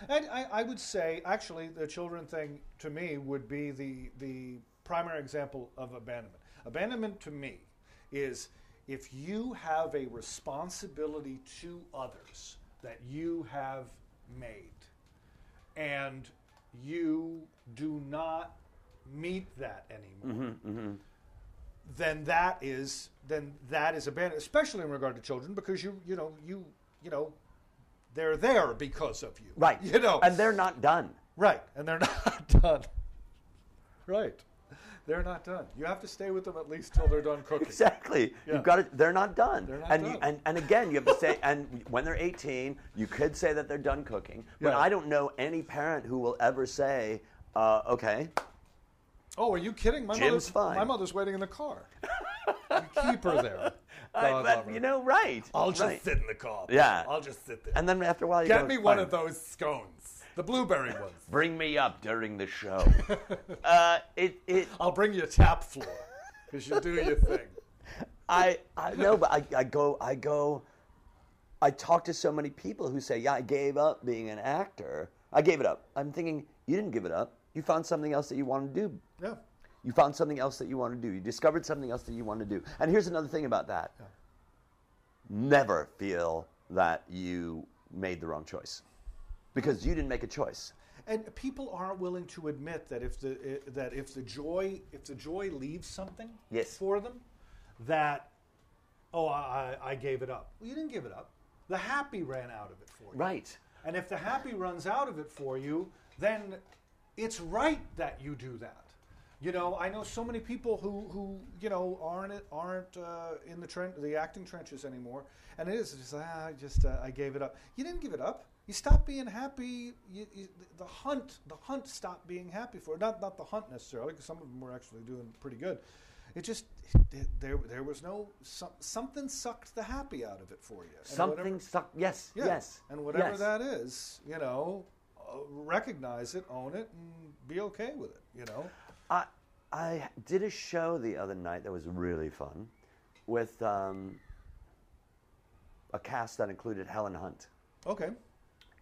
And I, I would say, actually, the children thing to me would be the the primary example of abandonment. Abandonment to me is if you have a responsibility to others that you have made, and you do not meet that anymore. Mm-hmm, mm-hmm. Then that is then that is abandonment, especially in regard to children, because you you know you you know they're there because of you, Right. [LAUGHS] You know, and they're not done. Right, and they're [LAUGHS] not done. Right, they're not done. You have to stay with them at least till they're done cooking. Exactly. Yeah. You've got to. They're not done. They're not and done. You, and and again, you have to say. And when they're 18, you could say that they're done cooking. But Yeah. I don't know any parent who will ever say, uh, "Okay, Oh, are you kidding? My Jim's mother's, fine. My mother's waiting in the car. [LAUGHS] You keep her there. I- God but, love her. you know, right? I'll just right. sit in the car. Yeah. I'll just sit there. And then after a while, you Get go, me one "Fine. of those scones, the blueberry ones. Bring me up during the show. [LAUGHS] uh, it it I'll bring you a tap floor because you do your thing. [LAUGHS] I I know, but I, I go I go. I talk to so many people who say, "Yeah, I gave up being an actor. I gave it up." I'm thinking, you didn't give it up. You found something else that you want to do. Yeah. You found something else that you want to do. You discovered something else that you want to do. And here's another thing about that. Never feel that you made the wrong choice because you didn't make a choice. And people aren't willing to admit that if the i- that if the joy if the joy leaves something Yes. for them, that oh I, I gave it up. Well, you didn't give it up. The happy ran out of it for you. Right. And if the happy runs out of it for you, then it's right that you do that. You know, I know so many people who, who you know aren't aren't uh, in the tren- the acting trenches anymore, and it is just ah, I just uh, I gave it up. You didn't give it up. You stop being happy. You, you, the hunt the hunt stopped being happy for not not the hunt necessarily because some of them were actually doing pretty good. It just it, there there was no some, something sucked the happy out of it for you. And Something whatever- stuck. Yes. yeah. Yes. And whatever yes. that is, you know, uh, recognize it, own it, and be okay with it. You know. I I did a show the other night that was really fun, with um, a cast that included Helen Hunt, Okay.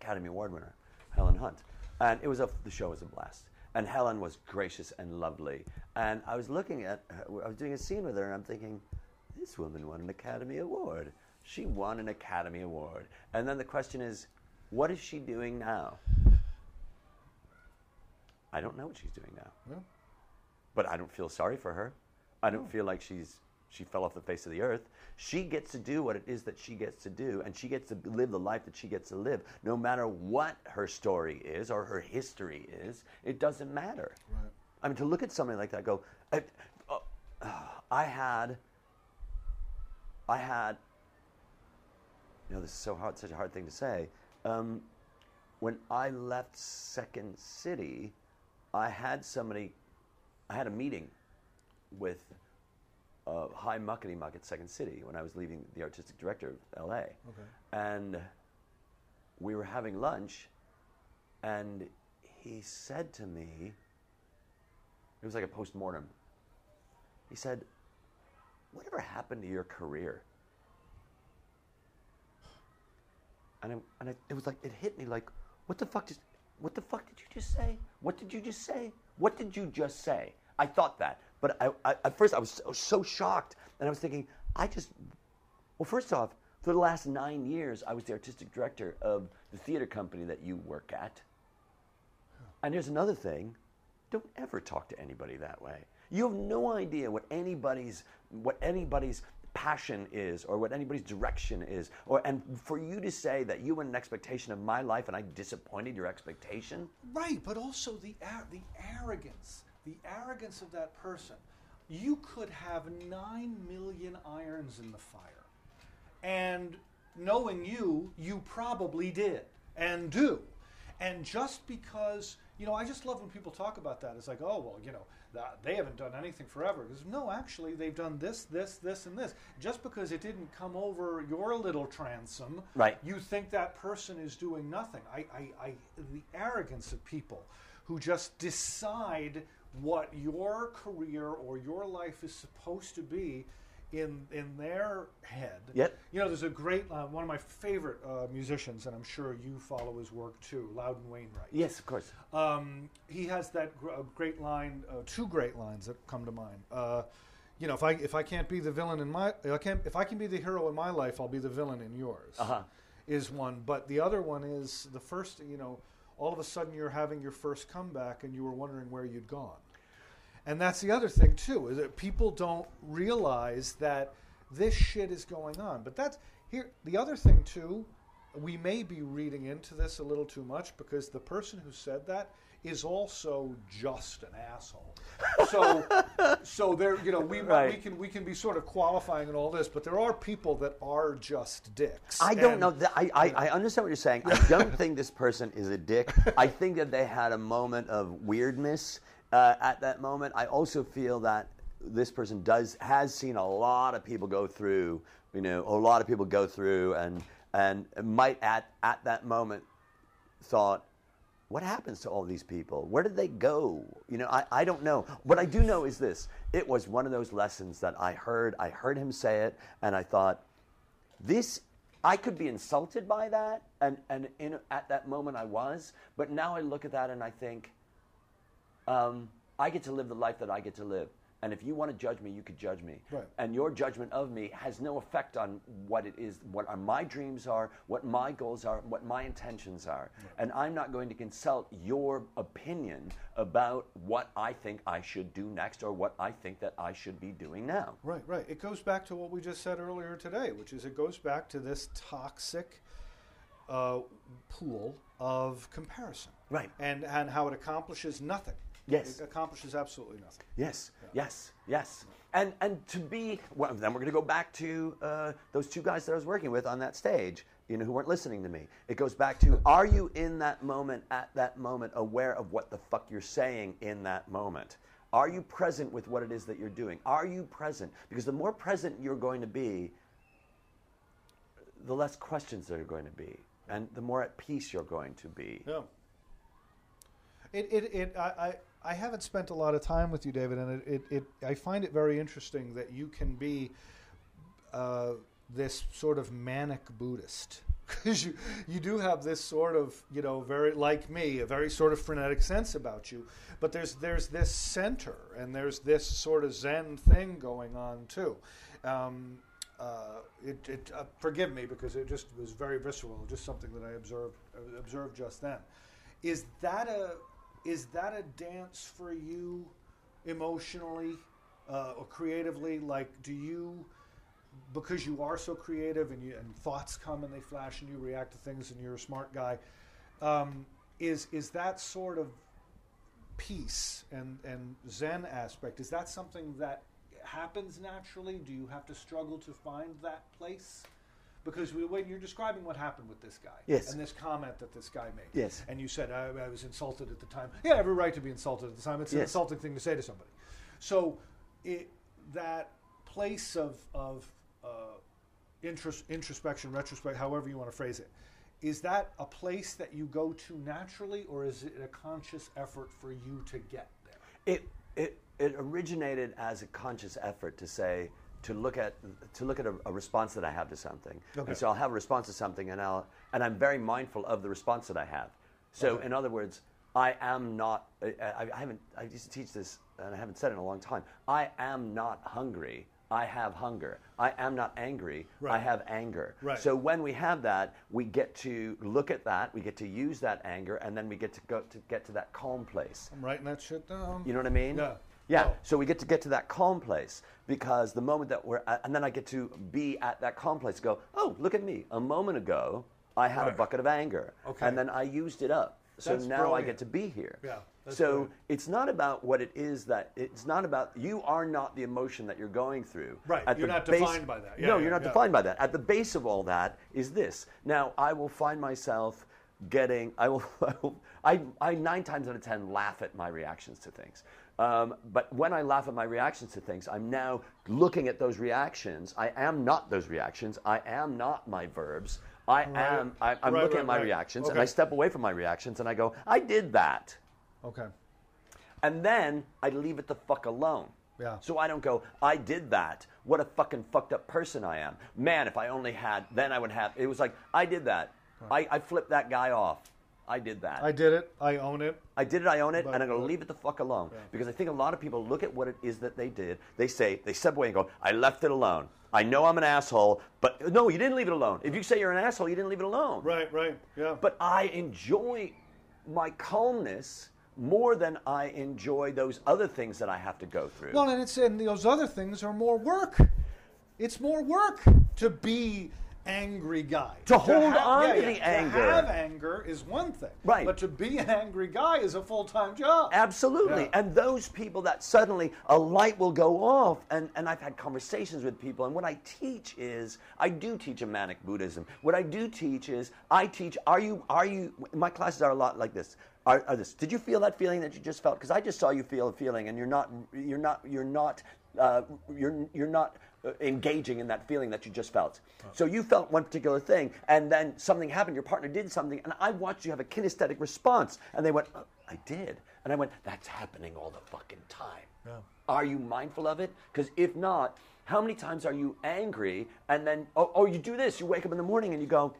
Academy Award winner, Helen Hunt, and it was a the show was a blast. And Helen was gracious and lovely. And I was looking at her, I was doing a scene with her, and I'm thinking, this woman won an Academy Award. She won an Academy Award. And then the question is, what is she doing now? I don't know what she's doing now. Yeah. but I don't feel sorry for her. I don't feel like she's she fell off the face of the earth. She gets to do what it is that she gets to do, and she gets to live the life that she gets to live, no matter what her story is or her history is. It doesn't matter. Right. I mean, to look at somebody like that, go, I, uh, I had, I had, you know, this is so hard, such a hard thing to say. Um, when I left Second City, I had somebody, I had a meeting with uh, High Muckety Muck at Second City when I was leaving the artistic director of LA. Okay. And we were having lunch, and he said to me, it was like a post mortem. He said, Whatever happened to your career? And, I, and I, it was like, it hit me like, what the fuck did, what the fuck did you just say? What did you just say? What did you just say? I thought that. But I, I, at first I was so, so shocked. And I was thinking, I just, well, first off, for the last nine years, I was the artistic director of the theater company that you work at. And there's another thing don't ever talk to anybody that way. You have no idea what anybody's what anybody's passion is or what anybody's direction is or and for you to say that you had an expectation of my life and I disappointed your expectation Right, but also the the arrogance, the arrogance of that person. You could have nine million irons in the fire, and knowing you, you probably did and do. And just because you know, I just love when people talk about that. It's like, oh well, you know, they haven't done anything forever. Because no, actually, they've done this, this, this, and this. Just because it didn't come over your little transom, Right. you think that person is doing nothing. I, I, I, the arrogance of people who just decide what your career or your life is supposed to be in in their head. Yep. You know, there's a great uh, one of my favorite uh, musicians, and I'm sure you follow his work too, Loudon Wainwright. yes of course Um, he has that gr- uh, great line, uh, two great lines that come to mind. Uh, you know, if I if I can't be the villain in my, I can't, if I can be the hero in my life, I'll be the villain in yours. Uh-huh. Is one, but the other one is the first. You know, all of a sudden you're having your first comeback, and you were wondering where you'd gone. And that's the other thing too, is that people don't realize that this shit is going on. But that's here. The other thing too, we may be reading into this a little too much because the person who said that is also just an asshole. So, [LAUGHS] so there, you know, we we can we can be sort of qualifying and all this, but there are people that are just dicks. I don't And- know. That, I, I, I understand what you're saying. [LAUGHS] I don't think this person is a dick. I think that they had a moment of weirdness uh, at that moment. I also feel that this person does has seen a lot of people go through. You know, a lot of people go through, and and might at at that moment thought. What happens to all these people? Where did they go? You know, I, I don't know. What I do know is this. It was one of those lessons that I heard. I heard him say it, and I thought, this I could be insulted by that, and and in, at that moment I was. But now I look at that and I think, um, I get to live the life that I get to live. And if you want to judge me, you could judge me. Right. And your judgment of me has no effect on what it is, what are my dreams are, what my goals are, what my intentions are. And I'm not going to consult your opinion about what I think I should do next or what I think that I should be doing now. Right, right. It goes back to what we just said earlier today, which is it goes back to this toxic uh, pool of comparison. Right. And, and how it accomplishes nothing. Yes. It accomplishes absolutely nothing. Yes, yes, yes. And and to be well, then we're going to go back to uh, those two guys that I was working with on that stage, you know, who weren't listening to me. It goes back to: Are you in that moment, at that moment, aware of what the fuck you're saying in that moment? Are you present with what it is that you're doing? Are you present? Because the more present you're going to be, the less questions there are going to be, and the more at peace you're going to be. Yeah. It, it, it, I, I, I haven't spent a lot of time with you, David, and it, it, it I find it very interesting that you can be uh, this sort of manic Buddhist. [LAUGHS] Because you, you do have this sort of, you know, very, like me, a very sort of frenetic sense about you. But there's, there's this center and there's this sort of Zen thing going on too. Um, uh, it, it, uh, forgive me because it just was very visceral, just something that I observed, observed just then. Is that a, is that a dance for you emotionally uh, or creatively? Like, do you, because you are so creative and you and thoughts come and they flash and you react to things and you're a smart guy, um, is is that sort of peace and and Zen aspect? Is that something that happens naturally? Do you have to struggle to find that place? Because we, when you're describing what happened with this guy Yes. and this comment that this guy made, Yes. and you said I, I was insulted at the time. Yeah, every right to be insulted at the time. It's an insulting thing to say to somebody. So, it, that place of of uh, intros, introspection, retrospect, however you want to phrase it, is that a place that you go to naturally, or is it a conscious effort for you to get there? It it it originated as a conscious effort to say to look at to look at a, a response that I have to something. Okay. And so I'll have a response to something, and I'll and I'm very mindful of the response that I have. So Okay. in other words, I am not. I, I, haven't. I used to teach this, and I haven't said it in a long time. I am not hungry. I have hunger. I am not angry. I have anger. Right. So when we have that, we get to look at that. We get to use that anger, and then we get to go to get to that calm place. I'm writing that shit down. You know what I mean? Yeah. Yeah. Oh. So we get to get to that calm place because the moment that we're, at, and then I get to be at that calm place. Go, oh, look at me. A moment ago, I had a bucket of anger, Okay. and then I used it up. So That's now I get to be here. Yeah, so brilliant. it's not about what it is that it's not about. You are not the emotion that you're going through. Right, At you're not base- defined by that. Yeah, no, yeah, you're not yeah. defined by that. At the base of all that is this. Now I will find myself getting. I will. [LAUGHS] I, will, I, I nine times out of ten laugh at my reactions to things. Um, but when I laugh at my reactions to things, I'm now looking at those reactions. I am not those reactions. I am not my verbs. I am. I, I'm Right, looking right, at my right. reactions, and I step away from my reactions, and I go, I did that. Okay. And then I leave it the fuck alone. Yeah. So I don't go, I did that. What a fucking fucked up person I am. Man, if I only had, then I would have. It was like, I did that. I, I flipped that guy off. I did that. I did it. I own it. I did it, I own it, But- and I'm going to leave it the fuck alone. Because I think a lot of people look at what it is that they did. They say, they step away and go, I left it alone. I know I'm an asshole, but no, you didn't leave it alone. If you say you're an asshole, you didn't leave it alone. Right. Right. Yeah. But I enjoy my calmness more than I enjoy those other things that I have to go through. Well, and it's and those other things are more work. It's more work to be angry guy. To hold ha- on yeah, to yeah. the anger. To have anger is one thing. Right. But to be an angry guy is a full time job. Absolutely. Yeah. And those people that suddenly a light will go off, and, and I've had conversations with people, and what I teach is I do teach a manic Buddhism. What I do teach is I teach, are you, are you, my classes are a lot like this. Are, are this, did you feel that feeling that you just felt? Because I just saw you feel a feeling, and you're not, you're not, you're not, uh, you're, you're not Uh, engaging in that feeling that you just felt. So you felt one particular thing, and then something happened. Your partner did something, and I watched you have a kinesthetic response, and they went, oh, "I did," and I went, "That's happening all the fucking time." Are you mindful of it? Because if not, how many times are you angry, and then oh, oh, you do this? You wake up in the morning and you go,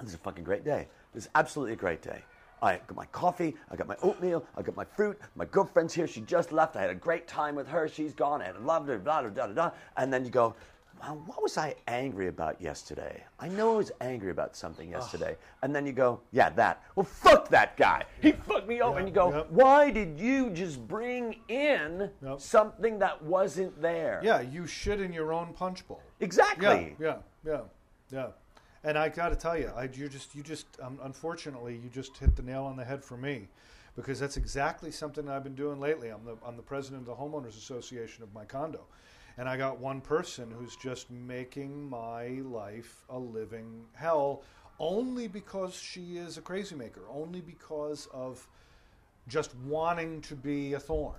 "This is a fucking great day. This is absolutely a great day." I got my coffee, I got my oatmeal, I got my fruit. My girlfriend's here. She just left. I had a great time with her. She's gone. I loved her. Blah blah blah blah. And then you go, wow, what was I angry about yesterday? I know I was angry about something yesterday. And then you go, yeah, that. Well, fuck that guy. He fucked me over. and you go, yep. why did you just bring in Yep. something that wasn't there? yeah, you shit in your own punch bowl. Exactly. Yeah, yeah, yeah, yeah. And I got to tell you, I you just you just um, unfortunately you just hit the nail on the head for me, because that's exactly something I've been doing lately. I'm the I'm the president of the homeowners association of my condo, and I got one person who's just making my life a living hell, only because she is a crazy maker, only because of just wanting to be a thorn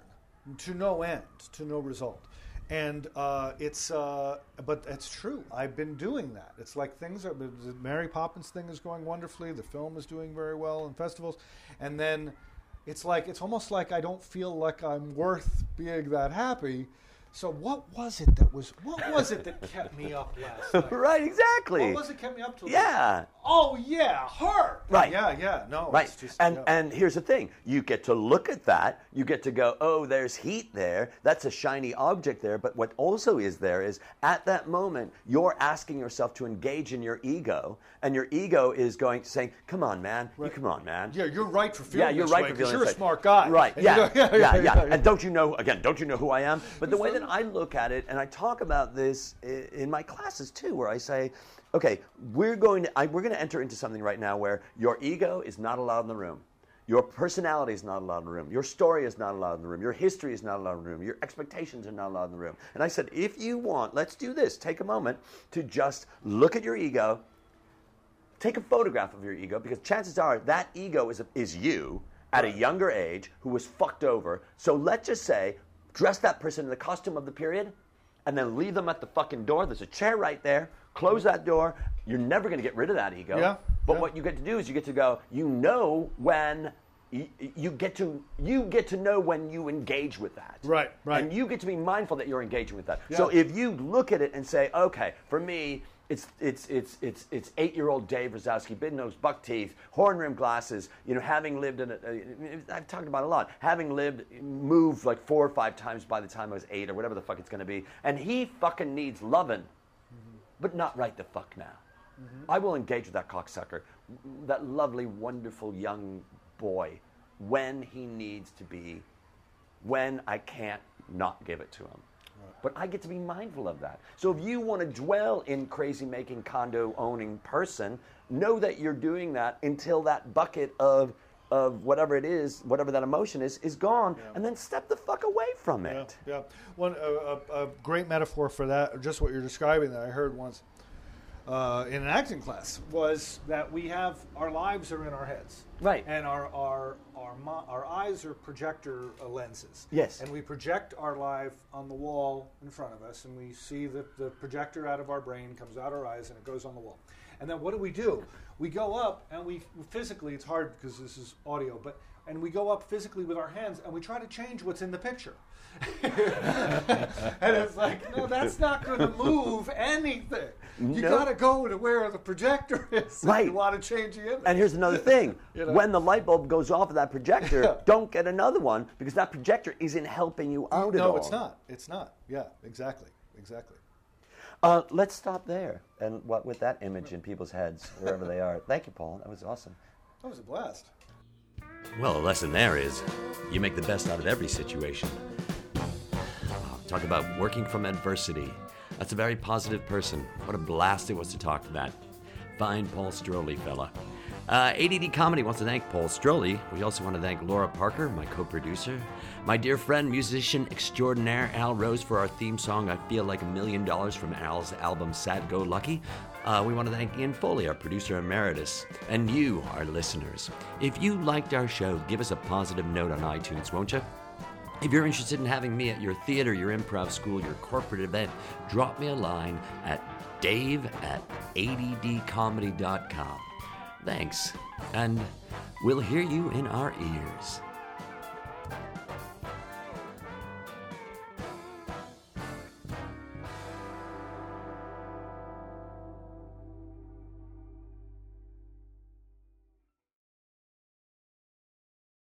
to no end, to no result. And uh, it's, uh, but it's true. I've been doing that. It's like things are. The Mary Poppins thing is going wonderfully. The film is doing very well in festivals, and then it's like it's almost like I don't feel like I'm worth being that happy. So what was it that was? What was it that kept me up last night? [LAUGHS] right, exactly. What was it kept me up till? Yeah. Oh yeah, her. Right. Yeah, yeah. No. Right. Just, and yeah. and here's the thing. You get to look at that. You get to go, "Oh, there's heat there. That's a shiny object there." But what also is there is at that moment, you're asking yourself to engage in your ego, and your ego is going saying, "Come on, man. You come on, man." Yeah, you're right for feeling Yeah, you're right way, for feeling you're a smart guy. Right. [LAUGHS] Yeah. you Yeah, go, yeah, yeah, And don't you know? Again, don't you know who I am? But the way that I look at it, and I talk about this in my classes too, where I say, okay, we're going to I, we're going to enter into something right now where your ego is not allowed in the room. Your personality is not allowed in the room. Your story is not allowed in the room. Your history is not allowed in the room. Your expectations are not allowed in the room. And I said, if you want, let's do this. Take a moment to just look at your ego, take a photograph of your ego because chances are that ego is, is you at a younger age who was fucked over. So let's just say, dress that person in the costume of the period, and then leave them at the fucking door. There's a chair right there. Close that door. You're never going to get rid of that ego. Yeah, But yeah. what you get to do is you get to go. You know when. You, you get to you get to know when you engage with that Right, right. and you get to be mindful that you're engaging with that so if you look at it and say okay for me it's it's it's it's it's eight year old Dave Razowsky, big nose, buck teeth, horn rimmed glasses. You know, having lived in, a, a, I've talked about it a lot. Having lived, moved like four or five times by the time I was eight or whatever the fuck it's going to be, and he fucking needs loving, but not right the fuck now. Mm-hmm. I will engage with that cocksucker, that lovely, wonderful young boy, when he needs to be, when I can't not give it to him. But I get to be mindful of that. So if you want to dwell in crazy making condo owning person, know that you're doing that until that bucket of of whatever it is, whatever that emotion is, is gone, and then step the fuck away from Yeah, it. yeah. One a, a, a great metaphor for that, just what you're describing that I heard once uh, in an acting class, was that we have our lives are in our heads, Right. And our our our our eyes are projector uh, lenses, Yes. And we project our life on the wall in front of us, and we see the the projector out of our brain comes out our eyes, and it goes on the wall. And then what do we do? We go up and we physically, it's hard because this is audio, but and we go up physically with our hands and we try to change what's in the picture. [LAUGHS] and it's like, no, that's not going [LAUGHS] to move anything. You No. got to go to where the projector [LAUGHS] is. if Right. You want to change the image. And here's another thing. You know? When the light bulb goes off of that projector, Yeah. don't get another one because that projector isn't helping you out at all. no, it's not. It's not. Yeah, exactly. Exactly. Uh, let's stop there. And what with that image in people's heads, wherever they are. Thank you, Paul. That was awesome. That was a blast. Well, the lesson there is you make the best out of every situation. Talk about working from adversity. That's a very positive person. What a blast it was to talk to that. Fine Paul Stroili fella. Uh, ADD Comedy wants to thank Paul Stroili. We also want to thank Laura Parker, my co producer, my dear friend, musician extraordinaire Al Rose, for our theme song, I Feel Like a Million Dollars from Al's album Sad Go Lucky. Uh, we want to thank Ian Foley, our producer emeritus, and you, our listeners. If you liked our show, give us a positive note on iTunes, won't you? If you're interested in having me at your theater, your improv school, your corporate event, drop me a line at dave at addcomedy.com. Thanks, and we'll hear you in our ears.